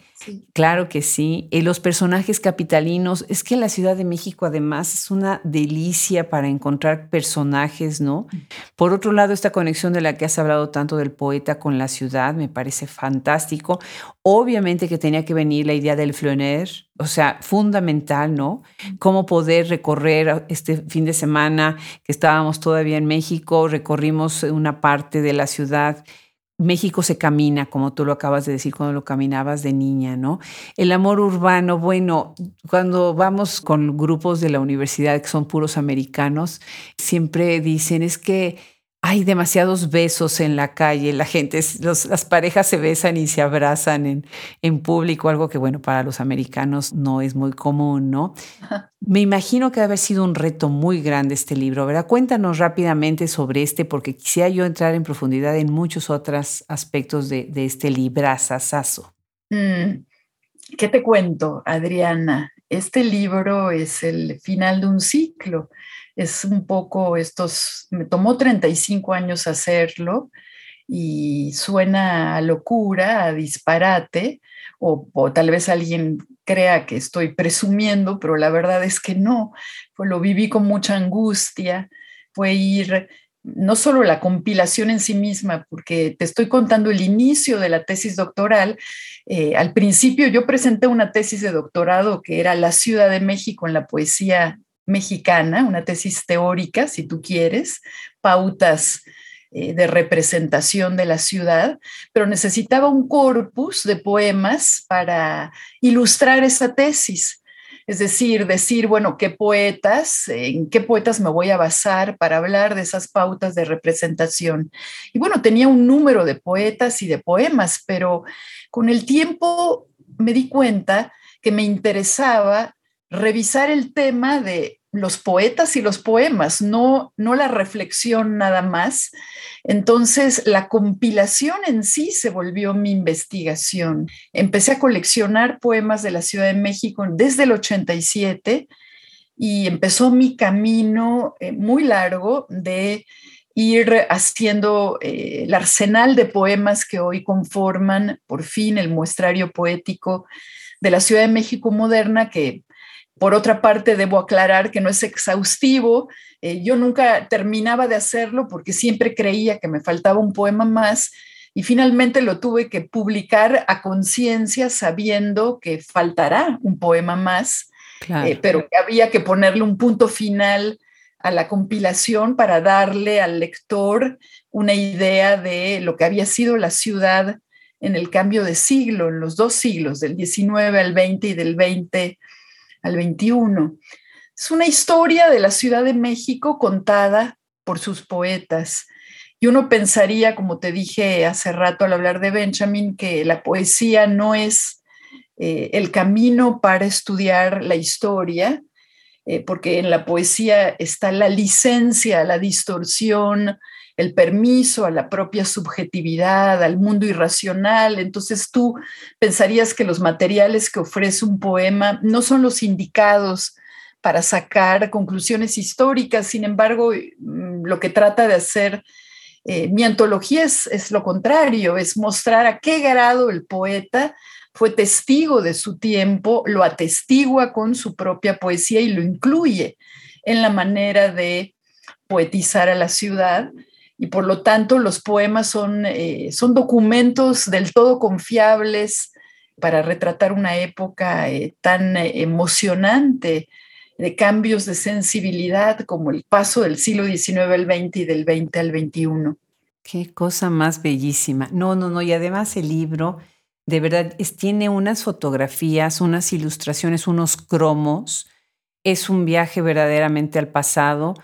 Claro que sí. Y los personajes capitalinos, es que la Ciudad de México además es una delicia para encontrar personajes, ¿no? Mm. Por otro lado, esta conexión de la que has hablado tanto del poeta con la ciudad me parece fantástico. Obviamente que tenía que venir la idea del flöner, o sea, fundamental, ¿no? Mm. Cómo poder recorrer este fin de semana que estábamos todavía en México, recorrimos una parte de la ciudad México se camina, como tú lo acabas de decir cuando lo caminabas de niña, ¿no? El amor urbano, bueno, cuando vamos con grupos de la universidad que son puros americanos, siempre dicen es que hay demasiados besos en la calle, la gente, las parejas se besan y se abrazan en, en público, algo que bueno, para los americanos no es muy común, ¿no? Me imagino que debe haber sido un reto muy grande este libro, ¿verdad? Cuéntanos rápidamente sobre este, porque quisiera yo entrar en profundidad en muchos otros aspectos de, de este librazazazo. Mm, ¿Qué te cuento, Adriana? Este libro es el final de un ciclo es un poco estos, me tomó 35 años hacerlo y suena a locura, a disparate, o, tal vez alguien crea que estoy presumiendo, pero la verdad es que no, pues lo viví con mucha angustia, fue ir no solo la compilación en sí misma, porque te estoy contando el inicio de la tesis doctoral. Eh, al principio yo presenté una tesis de doctorado que era La Ciudad de México en la poesía mexicana, una tesis teórica, si tú quieres, pautas eh, de representación de la ciudad, pero necesitaba un corpus de poemas para ilustrar esa tesis. Es decir, decir, bueno, qué poetas, en qué poetas me voy a basar para hablar de esas pautas de representación. Y bueno, tenía un número de poetas y de poemas, pero con el tiempo me di cuenta que me interesaba revisar el tema de los poetas y los poemas, no, no la reflexión nada más. Entonces, la compilación en sí se volvió mi investigación. Empecé a coleccionar poemas de la Ciudad de México desde el 87 y empezó mi camino eh, muy largo de ir haciendo eh, el arsenal de poemas que hoy conforman por fin el muestrario poético de la Ciudad de México moderna, que por otra parte, debo aclarar que no es exhaustivo. Eh, yo nunca terminaba de hacerlo porque siempre creía que me faltaba un poema más y finalmente lo tuve que publicar a conciencia sabiendo que faltará un poema más, eh, pero que había que ponerle un punto final a la compilación para darle al lector una idea de lo que había sido la ciudad en el cambio de siglo, en los dos siglos, del 19 al 20 y del 20 al 21. Es una historia de la Ciudad de México contada por sus poetas. Y uno pensaría, como te dije hace rato al hablar de Benjamin, que la poesía no es eh, el camino para estudiar la historia, eh, porque en la poesía está la licencia, la distorsión, el permiso a la propia subjetividad, al mundo irracional. Entonces tú pensarías que los materiales que ofrece un poema no son los indicados para sacar conclusiones históricas. Sin embargo, mm, lo que trata de hacer eh, mi antología es, es lo contrario, es mostrar a qué grado el poeta fue testigo de su tiempo, lo atestigua con su propia poesía y lo incluye en la manera de poetizar a la ciudad. Y por lo tanto los poemas son, eh, son documentos del todo confiables para retratar una época eh, tan eh, emocionante de cambios de sensibilidad como el paso del siglo XIX al XX y del XX al XXI. Qué cosa más bellísima. No, no, no. Y además el libro de verdad, tiene unas fotografías, unas ilustraciones, unos cromos. Es un viaje verdaderamente al pasado.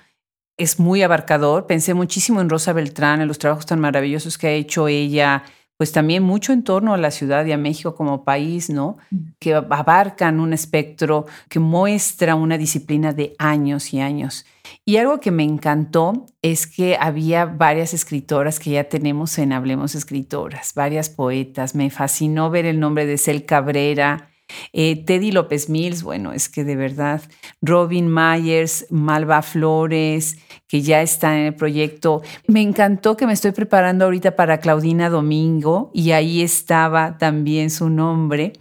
Es muy abarcador. Pensé muchísimo en Rosa Beltrán, en los trabajos tan maravillosos que ha hecho ella pues también mucho en torno a la ciudad y a México como país, ¿no? Que abarcan un espectro que muestra una disciplina de años y años. Y algo que me encantó es que había varias escritoras que ya tenemos en Hablemos Escritoras, varias poetas. Me fascinó ver el nombre de Cel Cabrera, eh, Teddy López Mills, bueno, es que de verdad, Robin Myers, Malva Flores, que ya está en el proyecto. Me encantó que me estoy preparando ahorita para Claudina Domingo y ahí estaba también su nombre.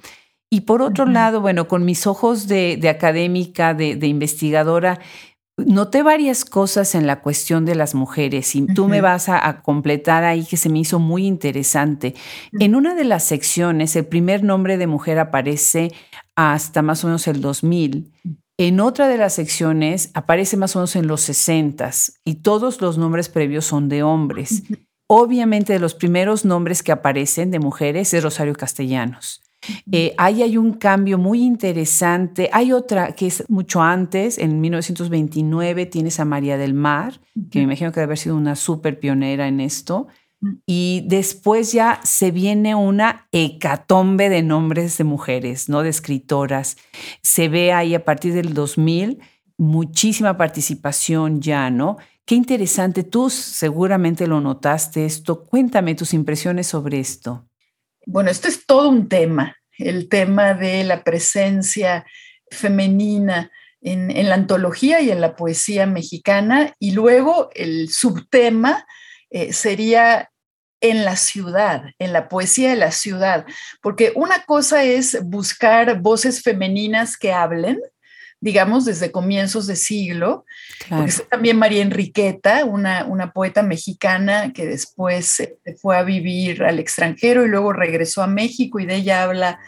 Y por otro lado, bueno, con mis ojos de, académica, de, de investigadora, Noté varias cosas en la cuestión de las mujeres y tú me vas a, completar ahí que se me hizo muy interesante. En una de las secciones, el primer nombre de mujer aparece hasta más o menos el 2000. En otra de las secciones aparece más o menos en los 60 y todos los nombres previos son de hombres. Obviamente, de los primeros nombres que aparecen de mujeres es Rosario Castellanos. Eh, ahí hay un cambio muy interesante. Hay otra que es mucho antes, en 1929 tienes a María del Mar, que me imagino que debe haber sido una súper pionera en esto. Y después ya se viene una hecatombe de nombres de mujeres, ¿no? De escritoras. Se ve ahí a partir del 2000 muchísima participación ya, ¿no? Qué interesante. Tú seguramente lo notaste esto. Cuéntame tus impresiones sobre esto. Bueno, esto es todo un tema, el tema de la presencia femenina en, la antología y en la poesía mexicana, y luego el subtema eh, sería en la ciudad, en la poesía de la ciudad, porque una cosa es buscar voces femeninas que hablen, digamos, desde comienzos de siglo. Porque también María Enriqueta, una, una poeta mexicana que después se fue a vivir al extranjero y luego regresó a México y de ella habla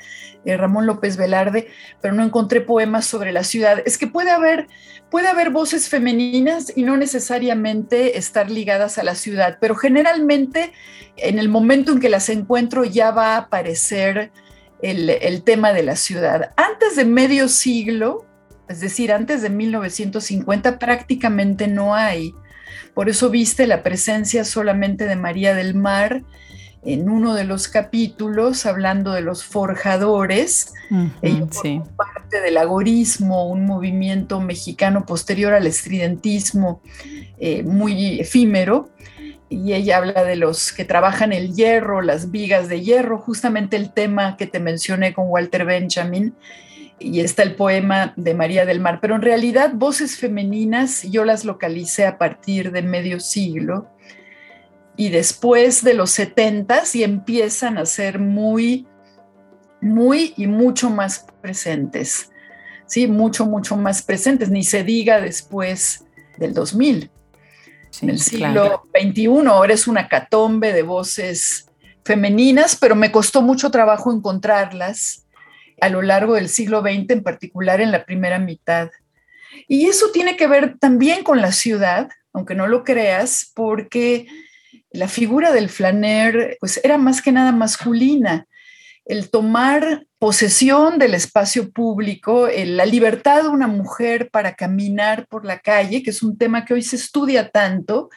eh, Ramón López Velarde, pero no encontré poemas sobre la ciudad. Es que puede haber, puede haber voces femeninas y no necesariamente estar ligadas a la ciudad, pero generalmente en el momento en que las encuentro ya va a aparecer el, el tema de la ciudad. Antes de medio siglo, es decir, antes de 1950 prácticamente no hay. Por eso viste la presencia solamente de María del Mar en uno de los capítulos hablando de los forjadores, parte del agorismo, un movimiento mexicano posterior al estridentismo eh, muy efímero, y ella habla de los que trabajan el hierro, las vigas de hierro, justamente el tema que te mencioné con Walter Benjamin, y está el poema de María del Mar, pero en realidad voces femeninas yo las localicé a partir de medio siglo y después de los setentas y empiezan a ser muy, muy y mucho más presentes, sí, mucho, mucho más presentes, ni se diga después del 2000. en el siglo XXI ahora es una catombe de voces femeninas, pero me costó mucho trabajo encontrarlas a lo largo del siglo XX, en particular en la primera mitad. Y eso tiene que ver también con la ciudad, aunque no lo creas, porque la figura del flaner pues era más que nada masculina. El tomar posesión del espacio público, la libertad de una mujer para caminar por la calle, que es un tema que hoy se estudia tanto,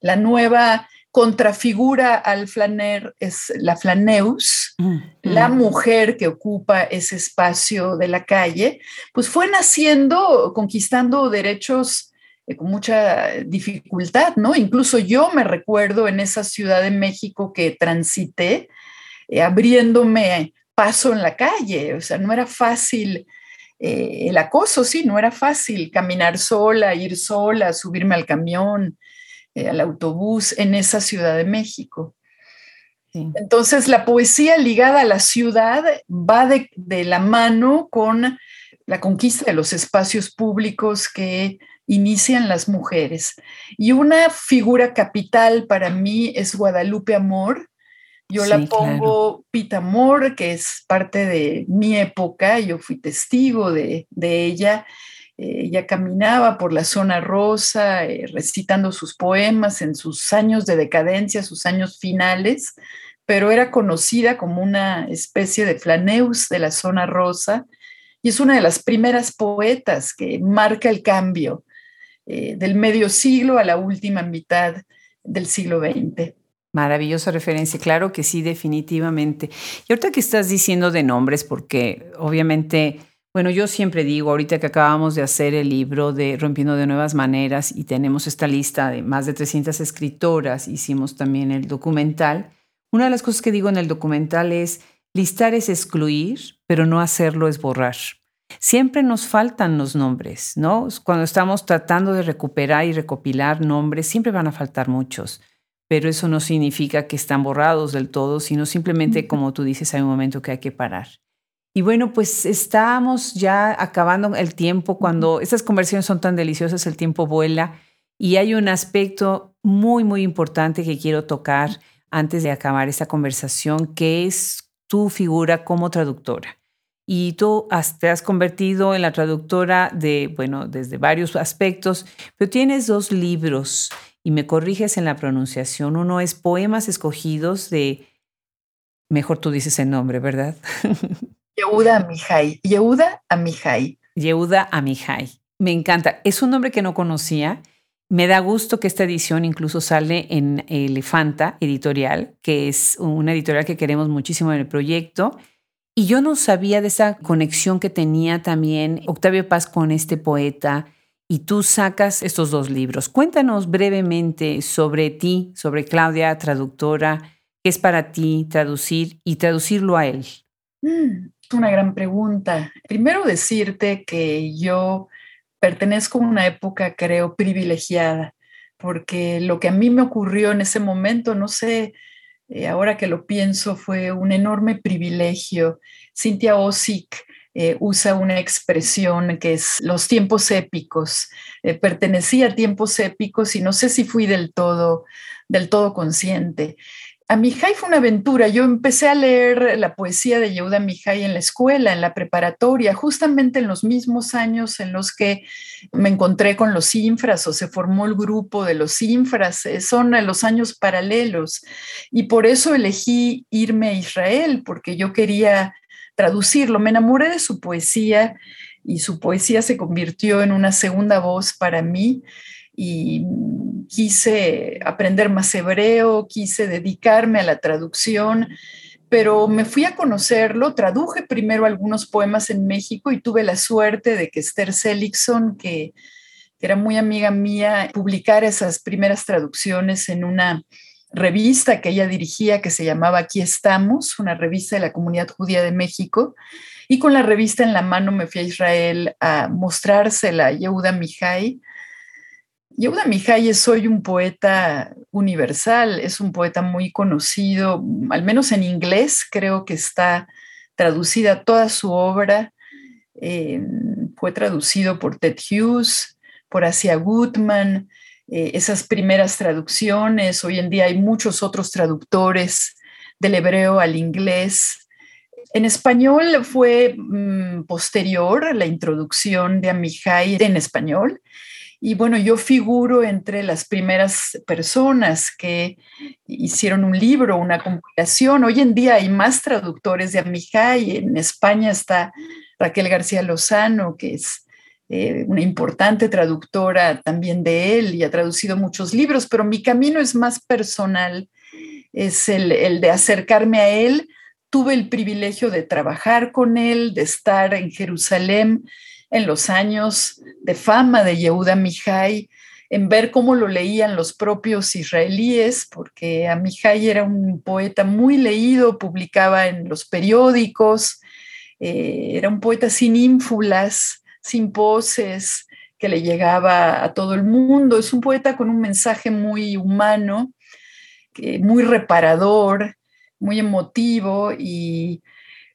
la nueva contrafigura al flaner es la flaneus, mm, la mm. mujer que ocupa ese espacio de la calle, pues fue naciendo, conquistando derechos eh, con mucha dificultad, ¿no? Incluso yo me recuerdo en esa Ciudad de México que transité, eh, abriéndome paso en la calle, o sea, no era fácil eh, el acoso, sí, no era fácil caminar sola, ir sola, subirme al camión, al autobús en esa Ciudad de México. Entonces, la poesía ligada a la ciudad va de, de la mano con la conquista de los espacios públicos que inician las mujeres. Y una figura capital para mí es Guadalupe Amor. Yo la pongo Pita Amor, que es parte de mi época, yo fui testigo de, ella. Eh, ella caminaba por la zona rosa, eh, recitando sus poemas en sus años de decadencia, sus años finales, pero era conocida como una especie de flaneus de la zona rosa y es una de las primeras poetas que marca el cambio eh, del medio siglo a la última mitad del siglo XX. Maravillosa referencia, claro que sí, definitivamente. Y ahorita que estás diciendo de nombres, porque obviamente, bueno, yo siempre digo, ahorita que acabamos de hacer el libro de Rompiendo de Nuevas Maneras y tenemos esta lista de más de 300 escritoras, hicimos también el documental, una de las cosas que digo en el documental es, listar es excluir, pero no hacerlo es borrar. Siempre nos faltan los nombres, ¿no? Cuando estamos tratando de recuperar y recopilar nombres, siempre van a faltar muchos, pero eso no significa que están borrados del todo, sino simplemente, como tú dices, hay un momento que hay que parar. Y bueno, pues estamos ya acabando el tiempo. Cuando estas conversaciones son tan deliciosas, el tiempo vuela. Y hay un aspecto muy, muy importante que quiero tocar antes de acabar esta conversación, que es tu figura como traductora y tú te has convertido en la traductora de, bueno, desde varios aspectos, pero tienes dos libros y me corriges en la pronunciación. Uno es Poemas Escogidos de, mejor tú dices el nombre, ¿verdad? Yehuda Amihai. Yehuda Amihai. Yehuda Amihai. Me encanta. Es un nombre que no conocía. Me da gusto que esta edición incluso sale en Elefanta Editorial, que es una editorial que queremos muchísimo en el proyecto y yo no sabía de esa conexión que tenía también Octavio Paz con este poeta y tú sacas estos dos libros. Cuéntanos brevemente sobre ti, sobre Claudia, traductora, qué es para ti traducir y traducirlo a él. Mm, una gran pregunta. Primero decirte que yo pertenezco a una época, creo, privilegiada, porque lo que a mí me ocurrió en ese momento, no sé, eh, ahora que lo pienso, fue un enorme privilegio. Cintia Osick eh, usa una expresión que es los tiempos épicos. Eh, pertenecía a tiempos épicos y no sé si fui del todo, del todo consciente. Amihai fue una aventura. Yo empecé a leer la poesía de Yehuda Amihai en la escuela, en la preparatoria, justamente en los mismos años en los que me encontré con los infras o se formó el grupo de los infras. Eh, son los años paralelos. Y por eso elegí irme a Israel, porque yo quería traducirlo. Me enamoré de su poesía y su poesía se convirtió en una segunda voz para mí y quise aprender más hebreo, quise dedicarme a la traducción, pero me fui a conocerlo, traduje primero algunos poemas en México y tuve la suerte de que Esther Seligson, que, era muy amiga mía, publicara esas primeras traducciones en una revista que ella dirigía que se llamaba Aquí estamos, una revista de la comunidad judía de México. Y con la revista en la mano me fui a Israel a mostrársela a Yehuda Mihai, Yehuda Mijaye soy un poeta universal, es un poeta muy conocido, al menos en inglés creo que está traducida toda su obra. Eh, fue traducido por Ted Hughes, por Asia Gutman, eh, esas primeras traducciones. Hoy en día hay muchos otros traductores del hebreo al inglés. En español fue mm, posterior la introducción de Amihai en español y bueno, yo figuro entre las primeras personas que hicieron un libro, una compilación. Hoy en día hay más traductores de Amijay. En España está Raquel García Lozano, que es eh, una importante traductora también de él y ha traducido muchos libros, pero mi camino es más personal, es el de acercarme a él. Tuve el privilegio de trabajar con él, de estar en Jerusalén en los años de fama de Yehuda Mihai, en ver cómo lo leían los propios israelíes, porque Amihai era un poeta muy leído, publicaba en los periódicos, eh, era un poeta sin ínfulas, sin poses, que le llegaba a todo el mundo. Es un poeta con un mensaje muy humano, muy reparador, muy emotivo y,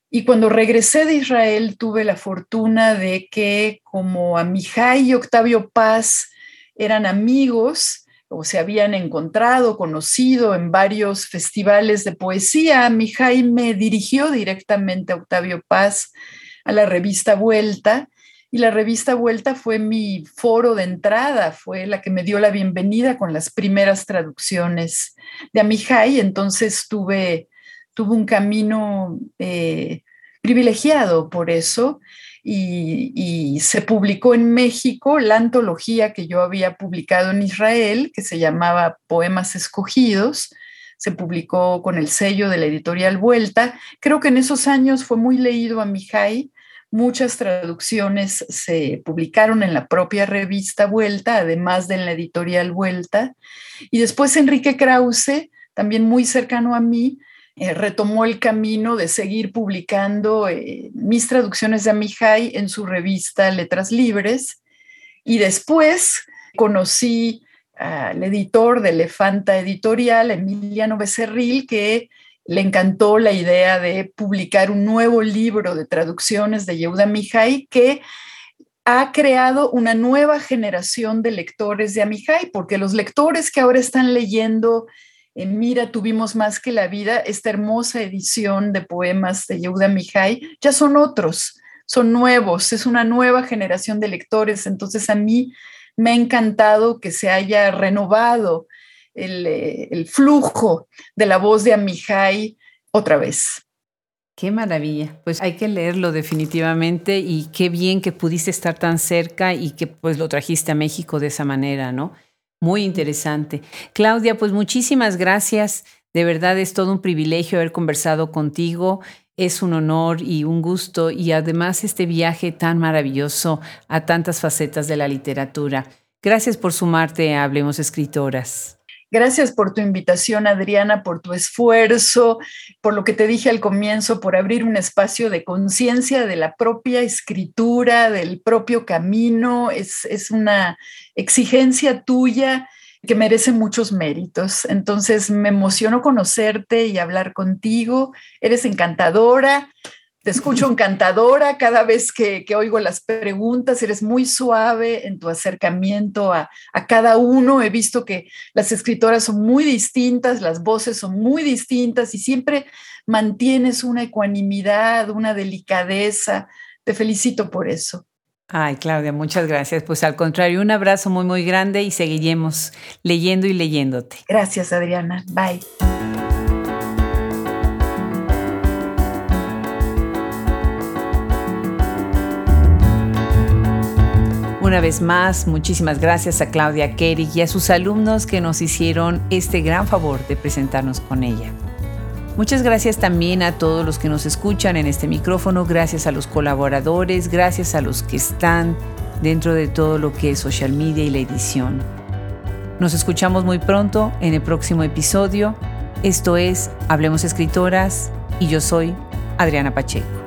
y cuando regresé de Israel tuve la fortuna de que como Amihai y Octavio Paz eran amigos o se habían encontrado, conocido en varios festivales de poesía, Amihai me dirigió directamente a Octavio Paz a la revista Vuelta y la revista Vuelta fue mi foro de entrada, fue la que me dio la bienvenida con las primeras traducciones de Amihai, entonces tuve, tuve un camino eh, privilegiado por eso y, se publicó en México la antología que yo había publicado en Israel, que se llamaba Poemas Escogidos, se publicó con el sello de la editorial Vuelta. Creo que en esos años fue muy leído a Mijay. Muchas traducciones se publicaron en la propia revista Vuelta, además de en la editorial Vuelta. Y después Enrique Krause, también muy cercano a mí, eh, retomó el camino de seguir publicando eh, mis traducciones de Amihai en su revista Letras Libres. Y después conocí al editor de Elefanta Editorial, Emiliano Becerril, que le encantó la idea de publicar un nuevo libro de traducciones de Yehuda Mihai que ha creado una nueva generación de lectores de Amihai, porque los lectores que ahora están leyendo en Mira tuvimos más que la vida, esta hermosa edición de poemas de Yehuda Mihai, ya son otros, son nuevos, es una nueva generación de lectores, entonces a mí me ha encantado que se haya renovado el, eh, flujo de la voz de Amihai otra vez. Qué maravilla. Pues hay que leerlo definitivamente y qué bien que pudiste estar tan cerca y que pues lo trajiste a México de esa manera, ¿no? Muy interesante. Claudia, pues muchísimas gracias. De verdad es todo un privilegio haber conversado contigo. Es un honor y un gusto y además este viaje tan maravilloso a tantas facetas de la literatura. Gracias por sumarte a Hablemos Escritoras. Gracias por tu invitación, Adriana, por tu esfuerzo, por lo que te dije al comienzo, por abrir un espacio de conciencia de la propia escritura, del propio camino. Es, es una exigencia tuya que merece muchos méritos. Entonces me emociono conocerte y hablar contigo. Eres encantadora. Te escucho encantadora cada vez que, oigo las preguntas, eres muy suave en tu acercamiento a, a, cada uno. He visto que las escritoras son muy distintas, las voces son muy distintas y siempre mantienes una ecuanimidad, una delicadeza. Te felicito por eso. Ay, Claudia, muchas gracias. Pues al contrario, un abrazo muy, muy grande y seguiremos leyendo y leyéndote. Gracias, Adriana. Bye. Una vez más, muchísimas gracias a Claudia Kerry y a sus alumnos que nos hicieron este gran favor de presentarnos con ella. Muchas gracias también a todos los que nos escuchan en este micrófono, gracias a los colaboradores, gracias a los que están dentro de todo lo que es social media y la edición. Nos escuchamos muy pronto en el próximo episodio. Esto es Hablemos Escritoras y yo soy Adriana Pacheco.